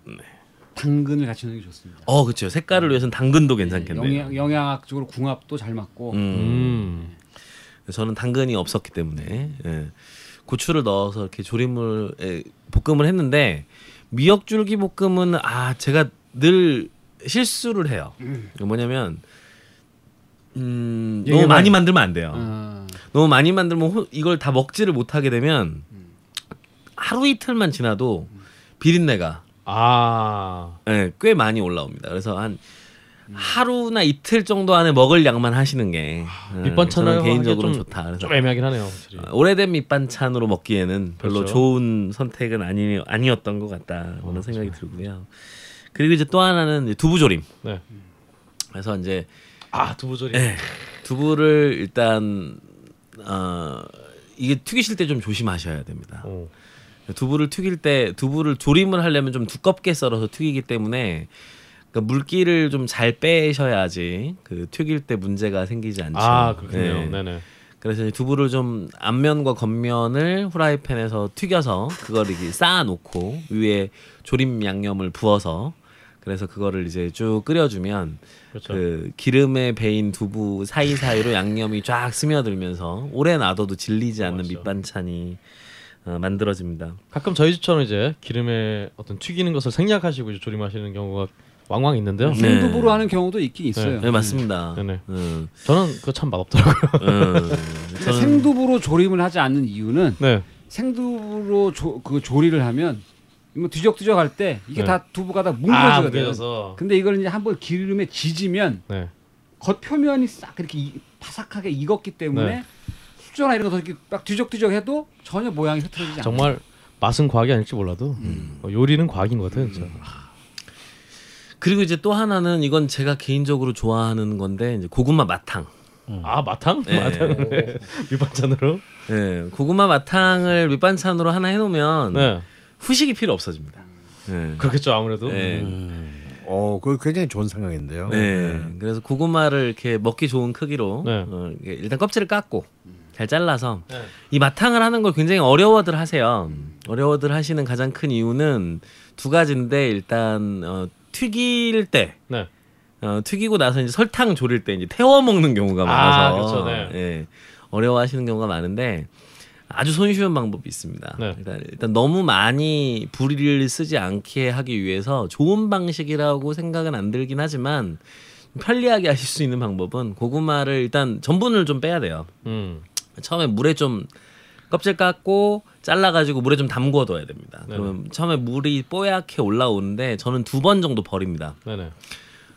당근을 같이 넣는 게 좋습니다. 어 그렇죠 색깔을 위해서는 당근도 괜찮겠네요. 영양, 영양학적으로 궁합도 잘 맞고 음. 음. 저는 당근이 없었기 때문에 예. 고추를 넣어서 이렇게 조림을 에, 볶음을 했는데 미역줄기 볶음은 아 제가 늘 실수를 해요. 뭐냐면 음, 너무. 많이 만들면 안 돼요. 아, 너무 많이 만들면 호- 이걸 다 먹지를 못하게 되면 하루 이틀만 지나도 비린내가 아 예, 꽤 많이 올라옵니다. 그래서 한 하루나 이틀 정도 안에 먹을 양만 하시는 게 예, 밑반찬을 저는 개인적으로 좋다. 그래서 좀 애매하긴 하네요. 확실히. 어, 오래된 밑반찬으로 먹기에는 별로 그렇죠. 좋은 선택은 아니 아니었던 것 같다는 어, 생각이 들고요. 그리고 이제 또 하나는 두부조림. 네. 그래서 이제 아 두부조림. 예, 두부를 일단 어, 이게 튀기실 때 좀 조심하셔야 됩니다. 오. 두부를 튀길 때 두부를 조림을 하려면 좀 두껍게 썰어서 튀기기 때문에 그러니까 물기를 좀 잘 빼셔야지 그 튀길 때 문제가 생기지 않죠. 아 그렇군요. 예. 네네. 그래서 두부를 좀 앞면과 겉면을 후라이팬에서 튀겨서 그걸 이렇게 쌓아 놓고 위에 조림 양념을 부어서 그래서 그거를 이제 쭉 끓여주면 그렇죠. 그 기름에 배인 두부 사이사이로 양념이 쫙 스며들면서 오래 놔둬도 질리지 않는 맞죠. 밑반찬이 어, 만들어집니다. 가끔 저희 집처럼 이제 기름에 어떤 튀기는 것을 생략하시고 이제 조림하시는 경우가 왕왕 있는데요. 네. 생두부로 하는 경우도 있긴 있어요. 네, 맞습니다. 네네. 음, 저는 그거 참 맛없더라고요. 음, 저는 생두부로 조림을 하지 않는 이유는 네. 생두부로 조, 그 조리를 하면 뭐 뒤적뒤적 할 때 이게 네. 다 두부가 다아 돼요. 뭉개져서. 근데 이걸 이제 한번 기름에 지지면 네. 겉 표면이 싹 이렇게 이- 바삭하게 익었기 때문에 네. 숙주나 이런 거 이렇게 막 뒤적뒤적 해도 전혀 모양이 흐트러지지 않아요. 정말 맛은 과학이 아닐지 몰라도 어, 요리는 과학인 것 같아요. 진짜. 그리고 이제 또 하나는 이건 제가 개인적으로 좋아하는 건데 이제 고구마 마탕. 아 마탕? 네. 마탕 네. 밑반찬으로. 예, 고구마 마탕을 밑반찬으로 하나 해놓으면 네. 후식이 필요 없어집니다. 예. 그렇겠죠 아무래도. 예. 어, 그 굉장히 좋은 생각인데요. 네. 그래서 고구마를 이렇게 먹기 좋은 크기로 네. 어, 일단 껍질을 깎고 잘 잘라서 네. 이 마탕을 하는 걸 굉장히 어려워들 하세요. 어려워들 하시는 가장 큰 이유는 두 가지인데 일단 어, 튀길 때 네. 어, 튀기고 나서 이제 설탕 졸일 때 이제 태워 먹는 경우가 많아서 아, 그렇죠, 네. 예, 어려워하시는 경우가 많은데 아주 손쉬운 방법이 있습니다. 네. 일단, 일단 너무 많이 불을 쓰지 않게 하기 위해서 좋은 방식이라고 생각은 안 들긴 하지만 편리하게 하실 수 있는 방법은 고구마를 일단 전분을 좀 빼야 돼요. 음. 처음에 물에 좀 껍질 깎고 잘라가지고 물에 좀 담궈 둬야 됩니다. 네네. 그러면 처음에 물이 뽀얗게 올라오는데 저는 두 번 정도 버립니다.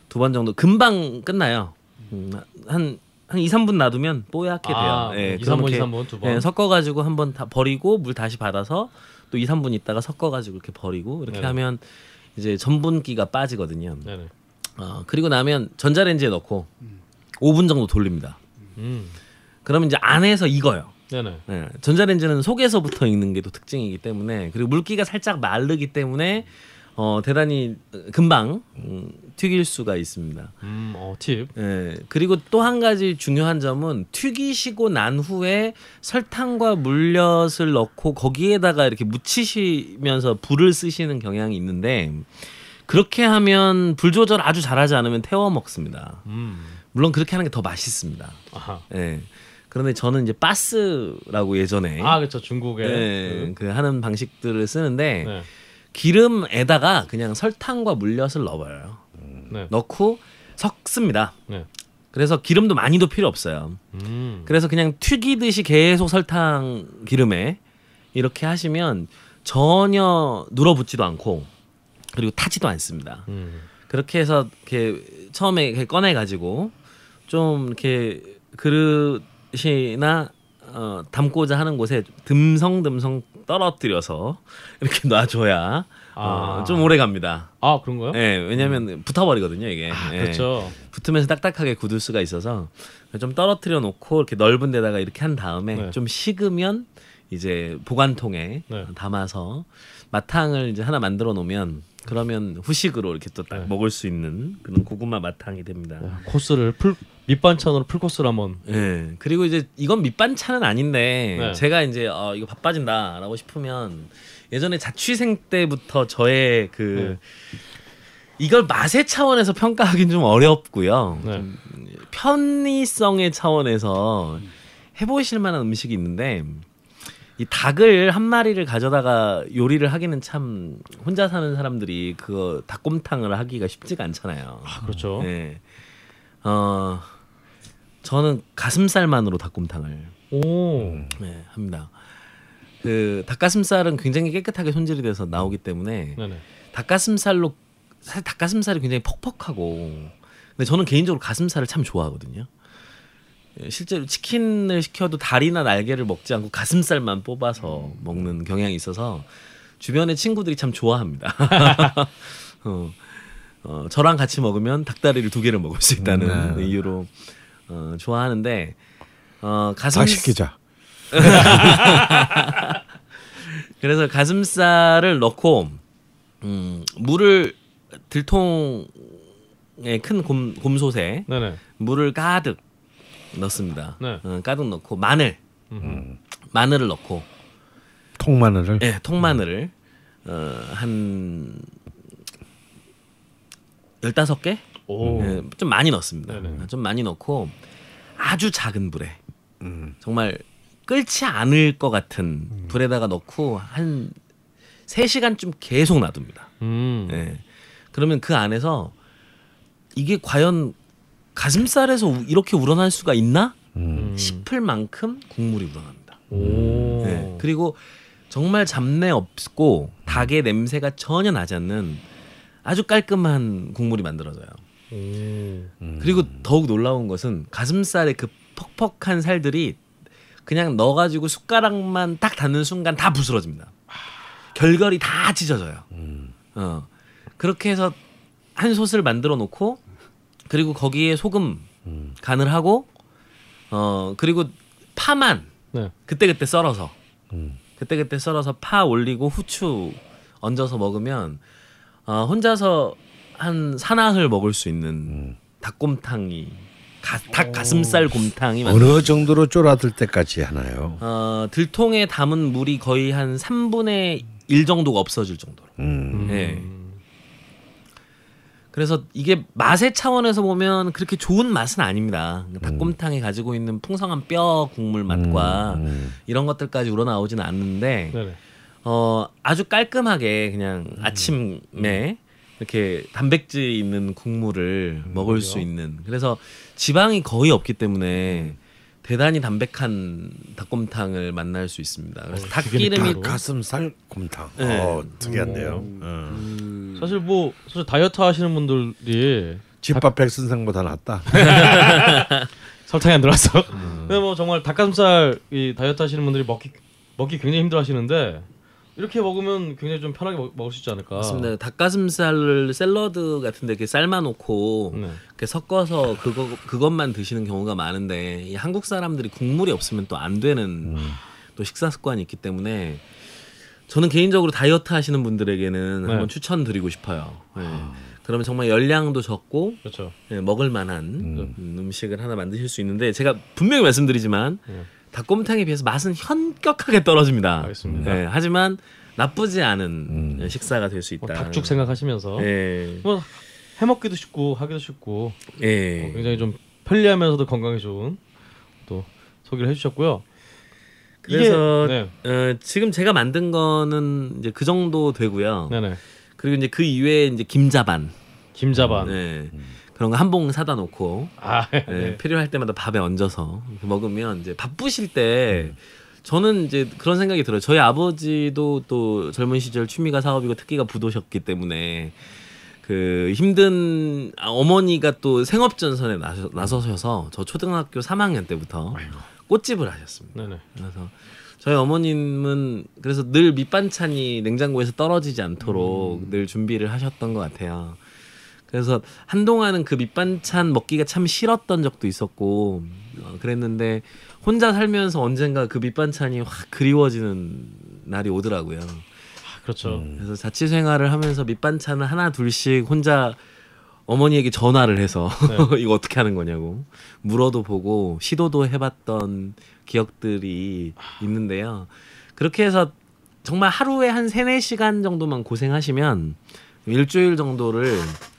두 번 정도 금방 끝나요. 음, 한, 한 2, 3분 놔두면 뽀얗게 돼요. 아, 예, 2, 그럼 3분, 2, 이렇게, 3분 두 번. 예, 섞어가지고 한 번 다 버리고 물 다시 받아서 또 2, 3분 있다가 섞어가지고 이렇게 버리고 이렇게 네네. 하면 이제 전분기가 빠지거든요. 네네. 어, 그리고 나면 전자레인지에 넣고 5분 정도 돌립니다. 음. 그러면 이제 안에서 익어요. 네네. 예, 전자레인지는 속에서부터 익는 게 또 특징이기 때문에 그리고 물기가 살짝 마르기 때문에 어, 대단히 금방 음, 튀길 수가 있습니다. 음, 어, 팁. 예, 그리고 또 한 가지 중요한 점은 튀기시고 난 후에 설탕과 물엿을 넣고 거기에다가 이렇게 묻히시면서 불을 쓰시는 경향이 있는데 그렇게 하면 불 조절 아주 잘하지 않으면 태워 먹습니다. 음. 물론 그렇게 하는 게 더 맛있습니다. 아하. 예. 그런데 저는 이제 바스라고 예전에 아, 그렇죠. 중국의 예, 그 하는 방식들을 쓰는데 그, 네. 기름에다가 그냥 설탕과 물엿을 넣어요. 네. 넣고 섞습니다. 네. 그래서 기름도 많이도 필요 없어요. 음. 그래서 그냥 튀기듯이 계속 설탕 기름에 이렇게 하시면 전혀 눌어붙지도 않고 그리고 타지도 않습니다. 음. 그렇게 해서 이렇게 처음에 이렇게 꺼내 가지고 좀 이렇게 그릇 이나 어, 담고자 하는 곳에 듬성듬성 떨어뜨려서 이렇게 놔줘야 어, 아. 좀 오래 갑니다. 아, 그런가요? 예, 왜냐하면 붙어버리거든요 이게. 아, 예. 그렇죠. 붙으면서 딱딱하게 굳을 수가 있어서 좀 떨어뜨려 놓고 이렇게 넓은 데다가 이렇게 한 다음에 네. 좀 식으면 이제 보관통에 네. 담아서 마탕을 이제 하나 만들어 놓으면 그러면 후식으로 이렇게 또 딱 네. 먹을 수 있는 그런 고구마 마탕이 됩니다. 야, 코스를 풀 밑반찬으로 풀 코스를 한번 예. 그리고 이제 이건 밑반찬은 아닌데 네. 제가 이제 어 이거 밥 빠진다라고 싶으면 예전에 자취생 때부터 저의 그 네. 이걸 맛의 차원에서 평가하기는 좀 어렵고요. 네. 좀 편의성의 차원에서 해보실 만한 음식이 있는데 이 닭을 한 마리를 가져다가 요리를 하기는 참 혼자 사는 사람들이 그거 닭곰탕을 하기가 쉽지가 않잖아요. 아, 그렇죠. 네. 어 저는 가슴살만으로 닭곰탕을 오. 네, 합니다. 그 닭가슴살은 굉장히 깨끗하게 손질이 돼서 나오기 때문에 네네. 닭가슴살로 사실 닭가슴살이 굉장히 퍽퍽하고 근데 저는 개인적으로 가슴살을 참 좋아하거든요. 예, 실제로 치킨을 시켜도 다리나 날개를 먹지 않고 가슴살만 뽑아서 먹는 경향이 있어서 주변의 친구들이 참 좋아합니다. 어, 어, 저랑 같이 먹으면 닭다리를 두 개를 먹을 수 있다는 네. 이유로 어, 좋아하는데 어, 가슴 다 시키자. 그래서 가슴살을 넣고 음, 물을 들통에 큰 곰, 네네. 물을 가득 넣습니다. 네. 어, 가득 넣고 마늘 음. 마늘을 넣고 통마늘을 예, 통마늘을 어, 한 15개? 오. 예, 좀 많이 넣습니다. 네네. 좀 많이 넣고 아주 작은 불에 음. 정말 끓지 않을 것 같은 불에다가 넣고 한 3시간쯤 계속 놔둡니다. 음. 예. 그러면 그 안에서 이게 과연 가슴살에서 우- 이렇게 우러날 수가 있나 음. 싶을 만큼 국물이 우러납니다. 오. 예. 그리고 정말 잡내 없고 닭의 냄새가 전혀 나지 않는 아주 깔끔한 국물이 만들어져요. 오. 그리고 더욱 놀라운 것은 가슴살의 그 퍽퍽한 살들이 그냥 넣어가지고 숟가락만 딱 닿는 순간 다 부스러집니다. 결결이 다 찢어져요. 음. 어 그렇게 해서 한 솥을 만들어 놓고 그리고 거기에 소금 음. 간을 하고 어 그리고 파만 네. 그때 그때 썰어서 음. 그때 그때 썰어서 파 올리고 후추 얹어서 먹으면 어, 혼자서 한 사나흘 먹을 수 있는 음. 닭곰탕이 가, 닭 가슴살 곰탕이 만 어느 정도로 쫄아들 때까지 하나요? 어, 들통에 담은 물이 거의 한 3분의 1 정도가 없어질 정도로. 음. 예. 그래서 이게 맛의 차원에서 보면 그렇게 좋은 맛은 아닙니다. 닭곰탕이 가지고 있는 풍성한 뼈 국물 맛과 음. 이런 것들까지 우러나오지는 않는데 네네. 어 아주 깔끔하게 그냥 아침에 이렇게 단백질 있는 국물을 먹을 수 있는 그래서 지방이 거의 없기 때문에 대단히 담백한 닭곰탕을 만날 수 있습니다. 그래서 어, 닭기름이 닭 가슴살 곰탕. 네. 어, 특이한데요. 어. 음. 사실 뭐 사실 다이어트 하시는 분들이 집밥 백선생보다 낫다. 설탕이 안 들어왔어. 근데 뭐 정말 닭가슴살 이 다이어트 하시는 분들이 먹기 먹기 굉장히 힘들어하시는데 이렇게 먹으면 굉장히 좀 편하게 먹, 먹을 수 있지 않을까. 맞습니다. 닭가슴살을 샐러드 같은데 이렇게 삶아놓고 네. 이렇게 섞어서 그거 그것만 드시는 경우가 많은데 이 한국 사람들이 국물이 없으면 또 안 되는 또 식사 습관이 있기 때문에 저는 개인적으로 다이어트 하시는 분들에게는 네. 한번 추천드리고 싶어요. 예. 그러면 정말 열량도 적고 그렇죠. 예, 먹을 만한 음. 식을 하나 만드실 수 있는데 제가 분명히 말씀드리지만 네. 닭곰탕에 비해서 맛은 현격하게 떨어집니다. 알겠습니다. 예, 하지만 나쁘지 않은 음. 식사가 될 수 있다. 뭐 닭죽 생각하시면서 예. 뭐 해먹기도 쉽고 하기도 쉽고 예. 어, 굉장히 좀 편리하면서도 건강에 좋은 또 소개를 해주셨고요. 그래서 이게, 네, 어, 지금 제가 만든 거는 이제 그 정도 되고요. 네네 그리고 이제 그 이외에 이제 김자반, 김자반. 네. 그런 거 한 봉 사다 놓고 아, 예, 네. 필요할 때마다 밥에 얹어서 먹으면 이제 바쁘실 때 저는 이제 그런 생각이 들어요. 저희 아버지도 또 젊은 시절 취미가 사업이고 특기가 부도셨기 때문에 그 힘든 아, 어머니가 또 생업 전선에 나서, 나서셔서 저 초등학교 3학년 때부터 꽃집을 하셨습니다. 네네. 그래서 저희 어머님은 그래서 늘 밑반찬이 냉장고에서 떨어지지 않도록 늘 준비를 하셨던 것 같아요. 그래서 한동안은 그 밑반찬 먹기가 참 싫었던 적도 있었고 어, 그랬는데 혼자 살면서 언젠가 그 밑반찬이 확 그리워지는 날이 오더라고요. 아, 그렇죠. 그래서 자취 생활을 하면서 밑반찬을 하나 둘씩 혼자 어머니에게 전화를 해서 이거 어떻게 하는 거냐고 물어도 보고 시도도 해봤던 기억들이 있는데요. 그렇게 해서 정말 하루에 한 세네 시간 정도만 고생하시면 일주일 정도를 음,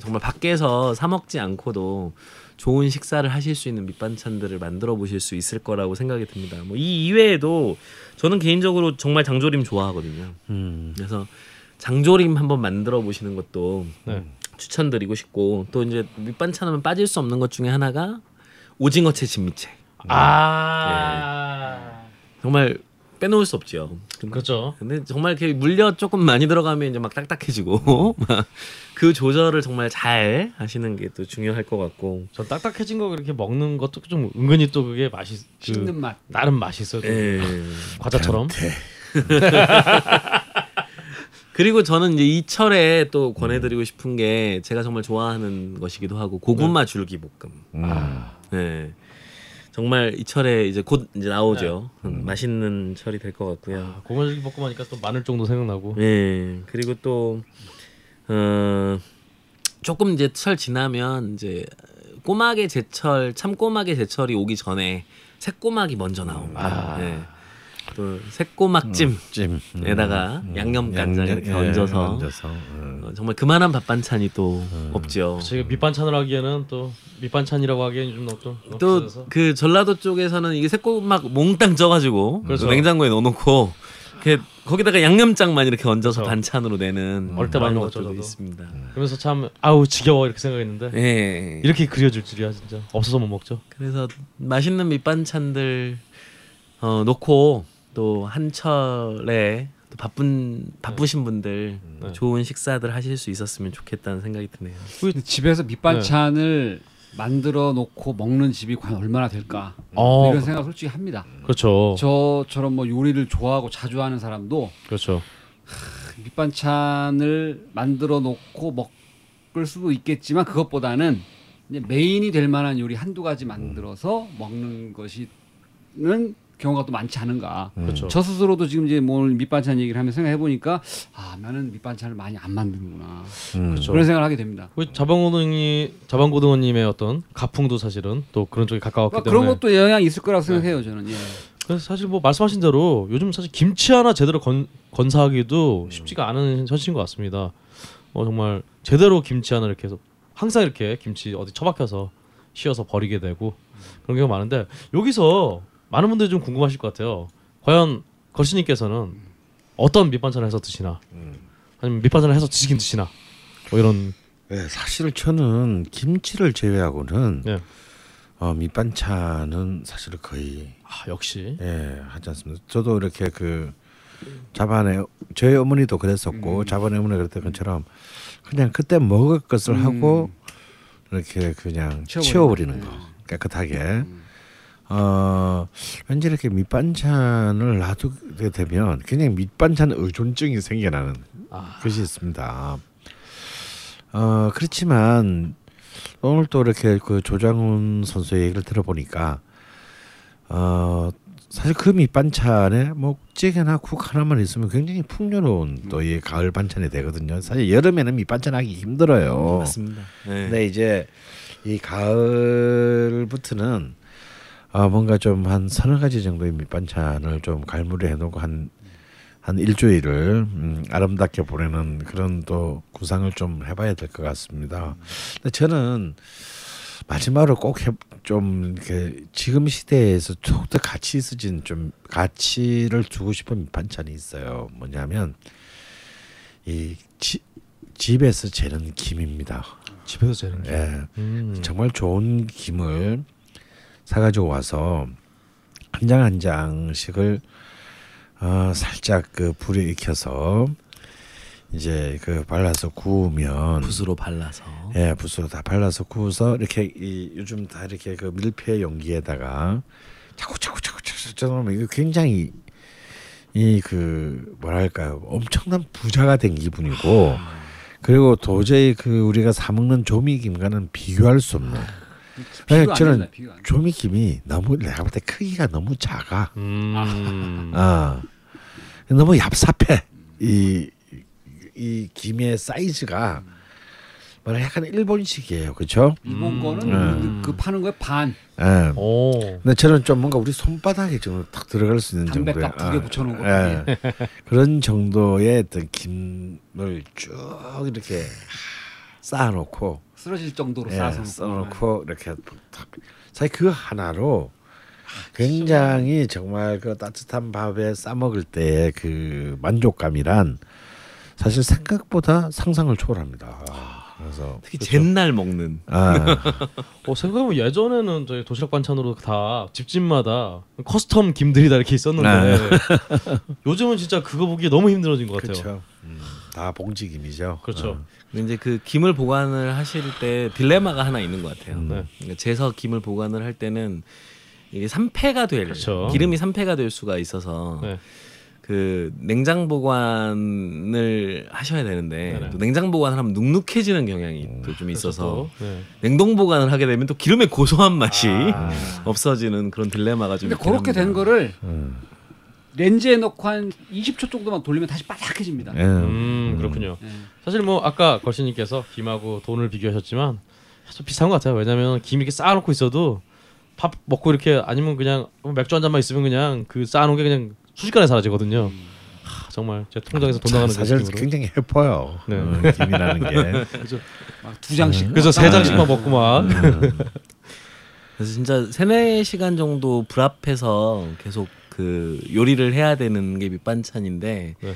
정말 밖에서 사 먹지 않고도 좋은 식사를 하실 수 있는 밑반찬들을 만들어 보실 수 있을 거라고 생각이 듭니다. 뭐 이 이외에도 저는 개인적으로 정말 장조림 좋아하거든요. 음. 그래서 장조림 한번 만들어 보시는 것도 네. 추천드리고 싶고 또 이제 밑반찬하면 빠질 수 없는 것 중에 하나가 오징어채 진미채 아, 정말 빼놓을 수 없죠. 그렇죠. 근데 정말 이렇게 물엿 조금 많이 들어가면 이제 막 딱딱해지고 막 그 조절을 정말 잘 하시는 게 또 중요할 것 같고 전 딱딱해진 거 그렇게 먹는 것도 좀 은근히 또 그게 맛이 그 씹는 맛. 나름 맛있어요. 또. 예. 과자처럼. 그리고 저는 이제 이 철에 또 권해드리고 싶은 게 제가 정말 좋아하는 것이기도 하고 고구마 줄기 볶음. 음. 네. 정말 이 철에 이제 곧 이제 나오죠. 음, 맛있는 철이 될 것 같고요. 아, 고구마 줄기 볶음 하니까 또 마늘 정도 생각나고. 네. 그리고 또 어, 조금 이제 철 지나면 이제 꼬막의 제철, 참 꼬막의 제철이 오기 전에 새꼬막이 먼저 나옵니다. 아. 네. 또 새꼬막찜. 찜. 음. 에다가 양념 간장 이렇게 예, 얹어서 얹어서. 음. 어, 정말 그만한 밥 반찬이 또 없죠. 제가 밑반찬을 하기에는 또 밑반찬이라고 하기에는 좀 너무 좀 너무 또 비싸서. 그 전라도 쪽에서는 이게 새꼬막 몽땅 쪄가지고 그렇죠. 또 냉장고에 넣어놓고 이렇게 거기다가 양념장만 이렇게 얹어서 그렇죠. 반찬으로 내는 어릴 때 많이 그런 먹었죠, 것들도 저도. 있습니다. 그러면서 참 아우 지겨워 이렇게 생각했는데 예. 이렇게 그려질 줄이야 진짜 없어서 못 먹죠. 그래서 맛있는 밑반찬들 어, 놓고 또 한철에 또 바쁜 바쁘신 분들 네. 좋은 식사들 하실 수 있었으면 좋겠다는 생각이 드네요. 집에서 밑반찬을 만들어 놓고 먹는 집이 과연 얼마나 될까 어, 이런 생각 솔직히 합니다. 그렇죠. 저처럼 뭐 요리를 좋아하고 자주 하는 사람도 그렇죠. 밑반찬을 만들어 놓고 먹을 수도 있겠지만 그것보다는 메인이 될 만한 요리 한두 가지 만들어서 먹는 것이는 경우가 또 많지 않은가. 그렇죠. 저 스스로도 지금 이제 뭘 밑반찬 얘기를 하면서 생각해 보니까 아 나는 밑반찬을 많이 안 만드는구나 음. 그렇죠. 그런 생각을 하게 됩니다. 그 자방고등이 자방고등어님의 어떤 가풍도 사실은 또 그런 쪽에 가까웠기 그러니까 때문에 그런 것도 영향이 있을 거라고 생각해요 저는. 예. 그래서 사실 뭐 말씀하신 대로 요즘 사실 김치 하나 제대로 건, 건사하기도 쉽지가 않은 현실인 것 같습니다. 어 정말 제대로 김치 하나 이렇게 해서 항상 이렇게 김치 어디 처박혀서 씌어서 버리게 되고 그런 경우가 많은데 여기서 많은 분들이 좀 궁금하실 것 같아요. 과연 걸신님께서는 어떤 밑반찬을 해서 드시나 아니면 밑반찬을 해서 드시긴 드시나 뭐 이런 네, 사실 저는 김치를 제외하고는 네. 어, 밑반찬은 사실 거의 아 역시 예, 하지 않습니다. 저도 이렇게 그 자반에 저희 어머니도 그랬었고 자반에 어머니 그랬던 것처럼 그냥 그때 먹을 것을 음. 하고 이렇게 그냥 치워버리는 치워버리는 거. 거 깨끗하게 어 왠지 이렇게 밑반찬을 놔두게 되면 그냥 밑반찬 의존증이 생겨나는 아. 것이 있습니다. 어 그렇지만 오늘 또 이렇게 그 조장훈 선수의 얘기를 들어보니까 어 사실 그 밑반찬에 뭐 찌개나 국 하나만 있으면 굉장히 풍요로운 또 이 가을 반찬이 되거든요. 사실 여름에는 밑반찬 하기 힘들어요. 맞습니다. 네. 근데 이제 이 가을부터는 아 뭔가 좀 한 서너 가지 정도의 밑반찬을 좀 갈무리 해놓고 한한 일주일을 음, 아름답게 보내는 그런 또 구상을 좀 해봐야 될 것 같습니다. 근데 저는 마지막으로 꼭좀 이렇게 지금 시대에서 더욱더 가치 있어진 좀 가치를 두고 싶은 밑반찬이 있어요. 뭐냐면 이 지, 집에서 재는 김입니다. 집에서 재는 게 예. 음. 정말 좋은 김을 사가지고 와서 한 장 한 장씩을 어, 살짝 그 불에 익혀서 이제 그 발라서 구우면 붓으로 발라서. 예 붓으로 다 발라서 구워서 이렇게 이 요즘 다 이렇게 그 밀폐 용기에다가 자꾸 자꾸 자꾸 자꾸 자꾸 이거 굉장히 이 그 뭐랄까요 엄청난 부자가 된 기분이고 그리고 도저히 그 우리가 사 먹는 조미김과는 비교할 수 없는 네, 저는. 조미김이 너무 내가 볼 때 크기가 너무 작아 음. 아 너무 얍삽해 이, 이 김의 사이즈가 뭐라 약간 일본식이에요 그렇죠? 일본 거는 음. 그, 그 파는 거에 반 예. 오. 근데 저는 좀 뭔가 우리 손바닥에 좀 탁 들어갈 수 있는 정도의 담배값 두개 아, 붙여놓은 거. 예. 그런 정도의 어떤 김을 쭉 이렇게 쌓아놓고 쓰러질 정도로 예, 싸서 써놓고 이렇게 탁. 사실 그 하나로 굉장히 정말 그 따뜻한 밥에 싸 먹을 때의 그 만족감이란 사실 생각보다 상상을 초월합니다. 그래서 특히 잰 날 먹는. 아. 어, 생각해보면 예전에는 저희 도시락 반찬으로 다 집집마다 custom 김들이 다 이렇게 있었는데 요즘은 진짜 그거 보기 너무 힘들어진 것 같아요. 그렇죠. 음, 다 봉지 김이죠. 그렇죠. 어. 근데 이제 그 김을 보관을 하실 때 딜레마가 하나 있는 것 같아요. 네. 그러니까 재서 김을 보관을 할 때는 이게 삼패가 될 그렇죠. 기름이 삼패가 될 수가 있어서 네. 그 냉장 보관을 하셔야 되는데 네네. 또 냉장 보관을 하면 눅눅해지는 경향이 또좀 있어서 그래서 또, 네. 냉동 보관을 하게 되면 또 기름의 고소한 맛이 아. 없어지는 그런 딜레마가 좀 근데 그렇게 된. 거를 음. 렌즈에 넣고 한 20초 정도만 돌리면 다시 바삭해집니다. 예. 음, 그렇군요. 예. 사실 뭐 아까 걸신님께서 김하고 돈을 비교하셨지만 좀 비슷한 것 같아요. 왜냐하면 김 이렇게 쌓아놓고 있어도 밥 먹고 이렇게 아니면 그냥 맥주 한 잔만 있으면 그냥 그 쌓아놓은 게 그냥 순식간에 사라지거든요. 하, 정말 제 통장에서 돈 나가는 사실 느낌으로. 굉장히 해퍼요. 네. 어, 김이라는 게. 막두 장씩. 그래서 세 장씩만 먹고 막 그래서 진짜 세네 시간 정도 불 앞에서 계속 그 요리를 해야 되는 게 밑반찬인데 네.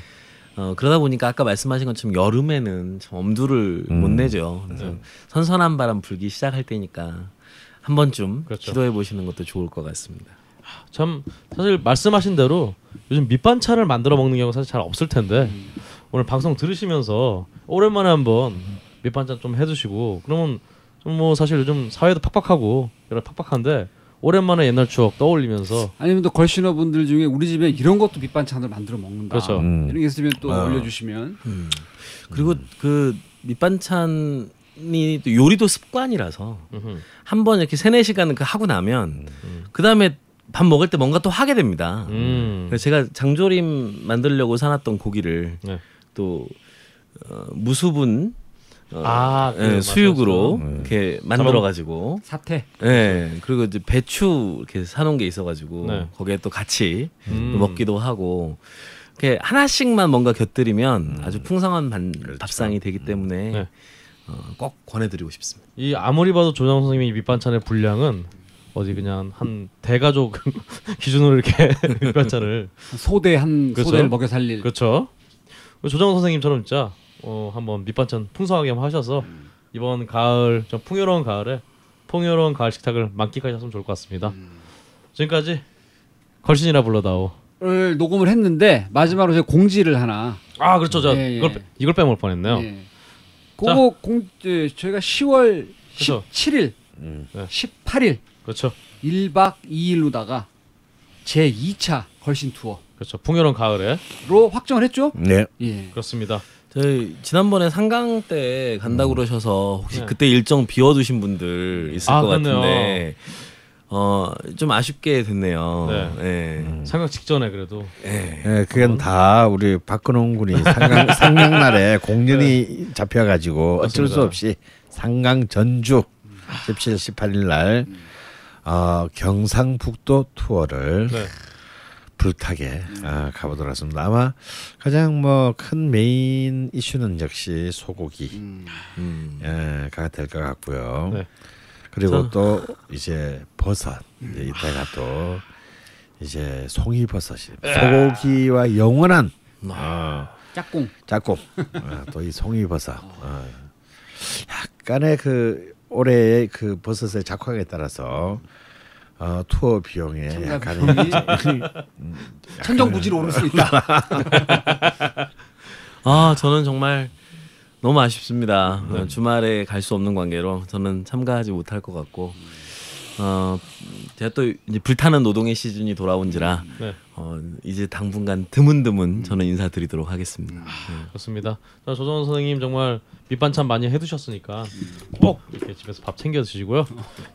어, 그러다 보니까 아까 말씀하신 것처럼 여름에는 참 엄두를 못 음. 내죠. 그래서 네. 선선한 바람 불기 시작할 때니까 한 번쯤 그렇죠. 시도해 보시는 것도 좋을 것 같습니다. 참 사실 말씀하신 대로 요즘 밑반찬을 만들어 먹는 경우가 사실 잘 없을 텐데 오늘 방송 들으시면서 오랜만에 한번 밑반찬 좀 해두시고 그러면 좀 뭐 사실 요즘 사회도 팍팍하고 여러 팍팍한데 오랜만에 옛날 추억 떠올리면서 아니면 또 걸신어 분들 중에 우리 집에 이런 것도 밑반찬을 만들어 먹는다. 그렇죠. 음. 이런 게 있으면 또 어. 올려주시면 그리고 그 밑반찬이 또 요리도 습관이라서. 한 번 이렇게 세네 시간 그 하고 나면 그 다음에 밥 먹을 때 뭔가 또 하게 됩니다. 음. 그래서 제가 장조림 만들려고 사놨던 고기를 네. 또 어, 무수분 어, 아, 예, 그 수육으로 맞았어. 이렇게 만들어 가지고 사태. 예 그리고 이제 배추 이렇게 사놓은 게 있어가지고 네. 거기에 또 같이 음. 또 먹기도 하고 이렇게 하나씩만 뭔가 곁들이면 아주 풍성한 반, 밥상이 되기 때문에 네. 어, 꼭 권해드리고 싶습니다. 이 아무리 봐도 조장 선생님이 밑반찬의 분량은 어디 그냥 한 대가족 기준으로 이렇게 밑반찬을 소대 한 그렇죠. 소대를 먹여 살릴. 그렇죠. 조장 선생님처럼 진짜 어, 한번 밑반찬 풍성하게 한번 하셔서 이번 가을 좀 풍요로운 가을에 풍요로운 가을 식탁을 만끽하셨으면 좋을 것 같습니다. 지금까지 걸신이라 불러다오. 을 녹음을 했는데 마지막으로 제가 공지를 하나. 아 그렇죠. 저 예, 예. 이걸, 빼- 이걸 빼먹을 뻔했네요. 예. 그거 공 예, 저희가 10월 그죠. 17일, 음. 네. 18일 그렇죠. 1박 2일로다가 제 2차 걸신 투어로 그렇죠. 풍요로운 가을에 확정을 했죠? 네. 예. 그렇습니다. 저희 지난번에 상강 때 간다 고 그러셔서 혹시 네. 그때 일정 비워두신 분들 있을 아, 것 그렇네요. 같은데 어좀 아쉽게 됐네요. 네. 예. 상각 직전에 그래도 예. 예, 그건 다 우리 박근홍 군이 상강 상강날에 공연이 잡혀가지고 어쩔 수 맞습니다. 없이 상강 전주 17, 18일 날 어, 경상북도 투어를 네. 불타게 아, 가보도록 하겠습니다. 아마 가장 뭐 큰 메인 이슈는 역시 소고기 음. 예, 가될것 같고요. 네. 그리고 저- 또 이제 버섯 이제 이때가 또 이제 송이버섯이 소고기와 영원한 어, 짝꿍. 짝꿍 어, 또이 송이버섯 어. 약간의 그 올해의 그 버섯의 작황에 따라서 어, 투어 비용에 약간의 비용이 천정부지로 오를 수 있다. 아 저는 정말 너무 아쉽습니다. 어, 주말에 갈 수 없는 관계로 저는 참가하지 못할 것 같고 어 제가 또 이제 불타는 노동의 시즌이 돌아온지라 네. 어, 이제 당분간 드문드문 저는 인사드리도록 하겠습니다. 네. 그렇습니다. 자, 조정 선생님 정말 밑반찬 많이 해두셨으니까 꼭 이렇게 집에서 밥 챙겨 드시고요.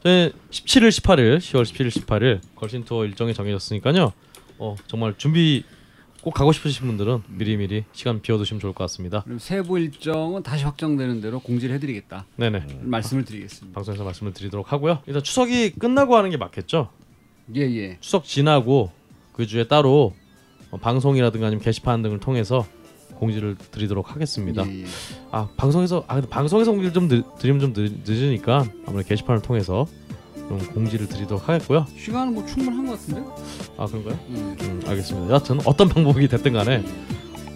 저희 17일, 18일, 10월 17일, 18일 걸신 투어 일정이 정해졌으니까요. 어 정말 준비 꼭 가고 싶으신 분들은 미리미리 시간 비워두시면 좋을 것 같습니다. 그럼 세부 일정은 다시 확정되는 대로 공지를 해드리겠다. 네네. 말씀을 드리겠습니다. 방송에서 말씀을 드리도록 하고요. 일단 추석이 끝나고 하는 게 맞겠죠? 예 예. 추석 지나고 그 주에 따로 어, 방송이라든가 아니면 게시판 등을 통해서 공지를 드리도록 하겠습니다. 예, 예. 아 방송에서 아 방송에서 공지를 좀 늦, 드리면 좀 늦, 늦으니까 아무래도 게시판을 통해서 좀 공지를 드리도록 하겠고요. 시간은 뭐 충분한 것 같은데? 아 그런가요? 음. 음, 알겠습니다. 여하튼 어떤 방법이 됐든 간에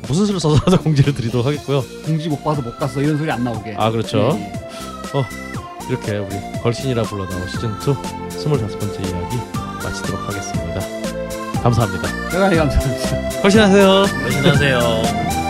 무슨 수를 써서라도 공지를 드리도록 하겠고요. 공지 못 봐서 못 갔어 이런 소리 안 나오게. 아 그렇죠. 예, 예. 이렇게 우리 걸신이라 불러다오 시즌 2 25번째 이야기 마치도록 하겠습니다. 감사합니다. 제가 감사합니다. 걸신하세요. 안녕하세요.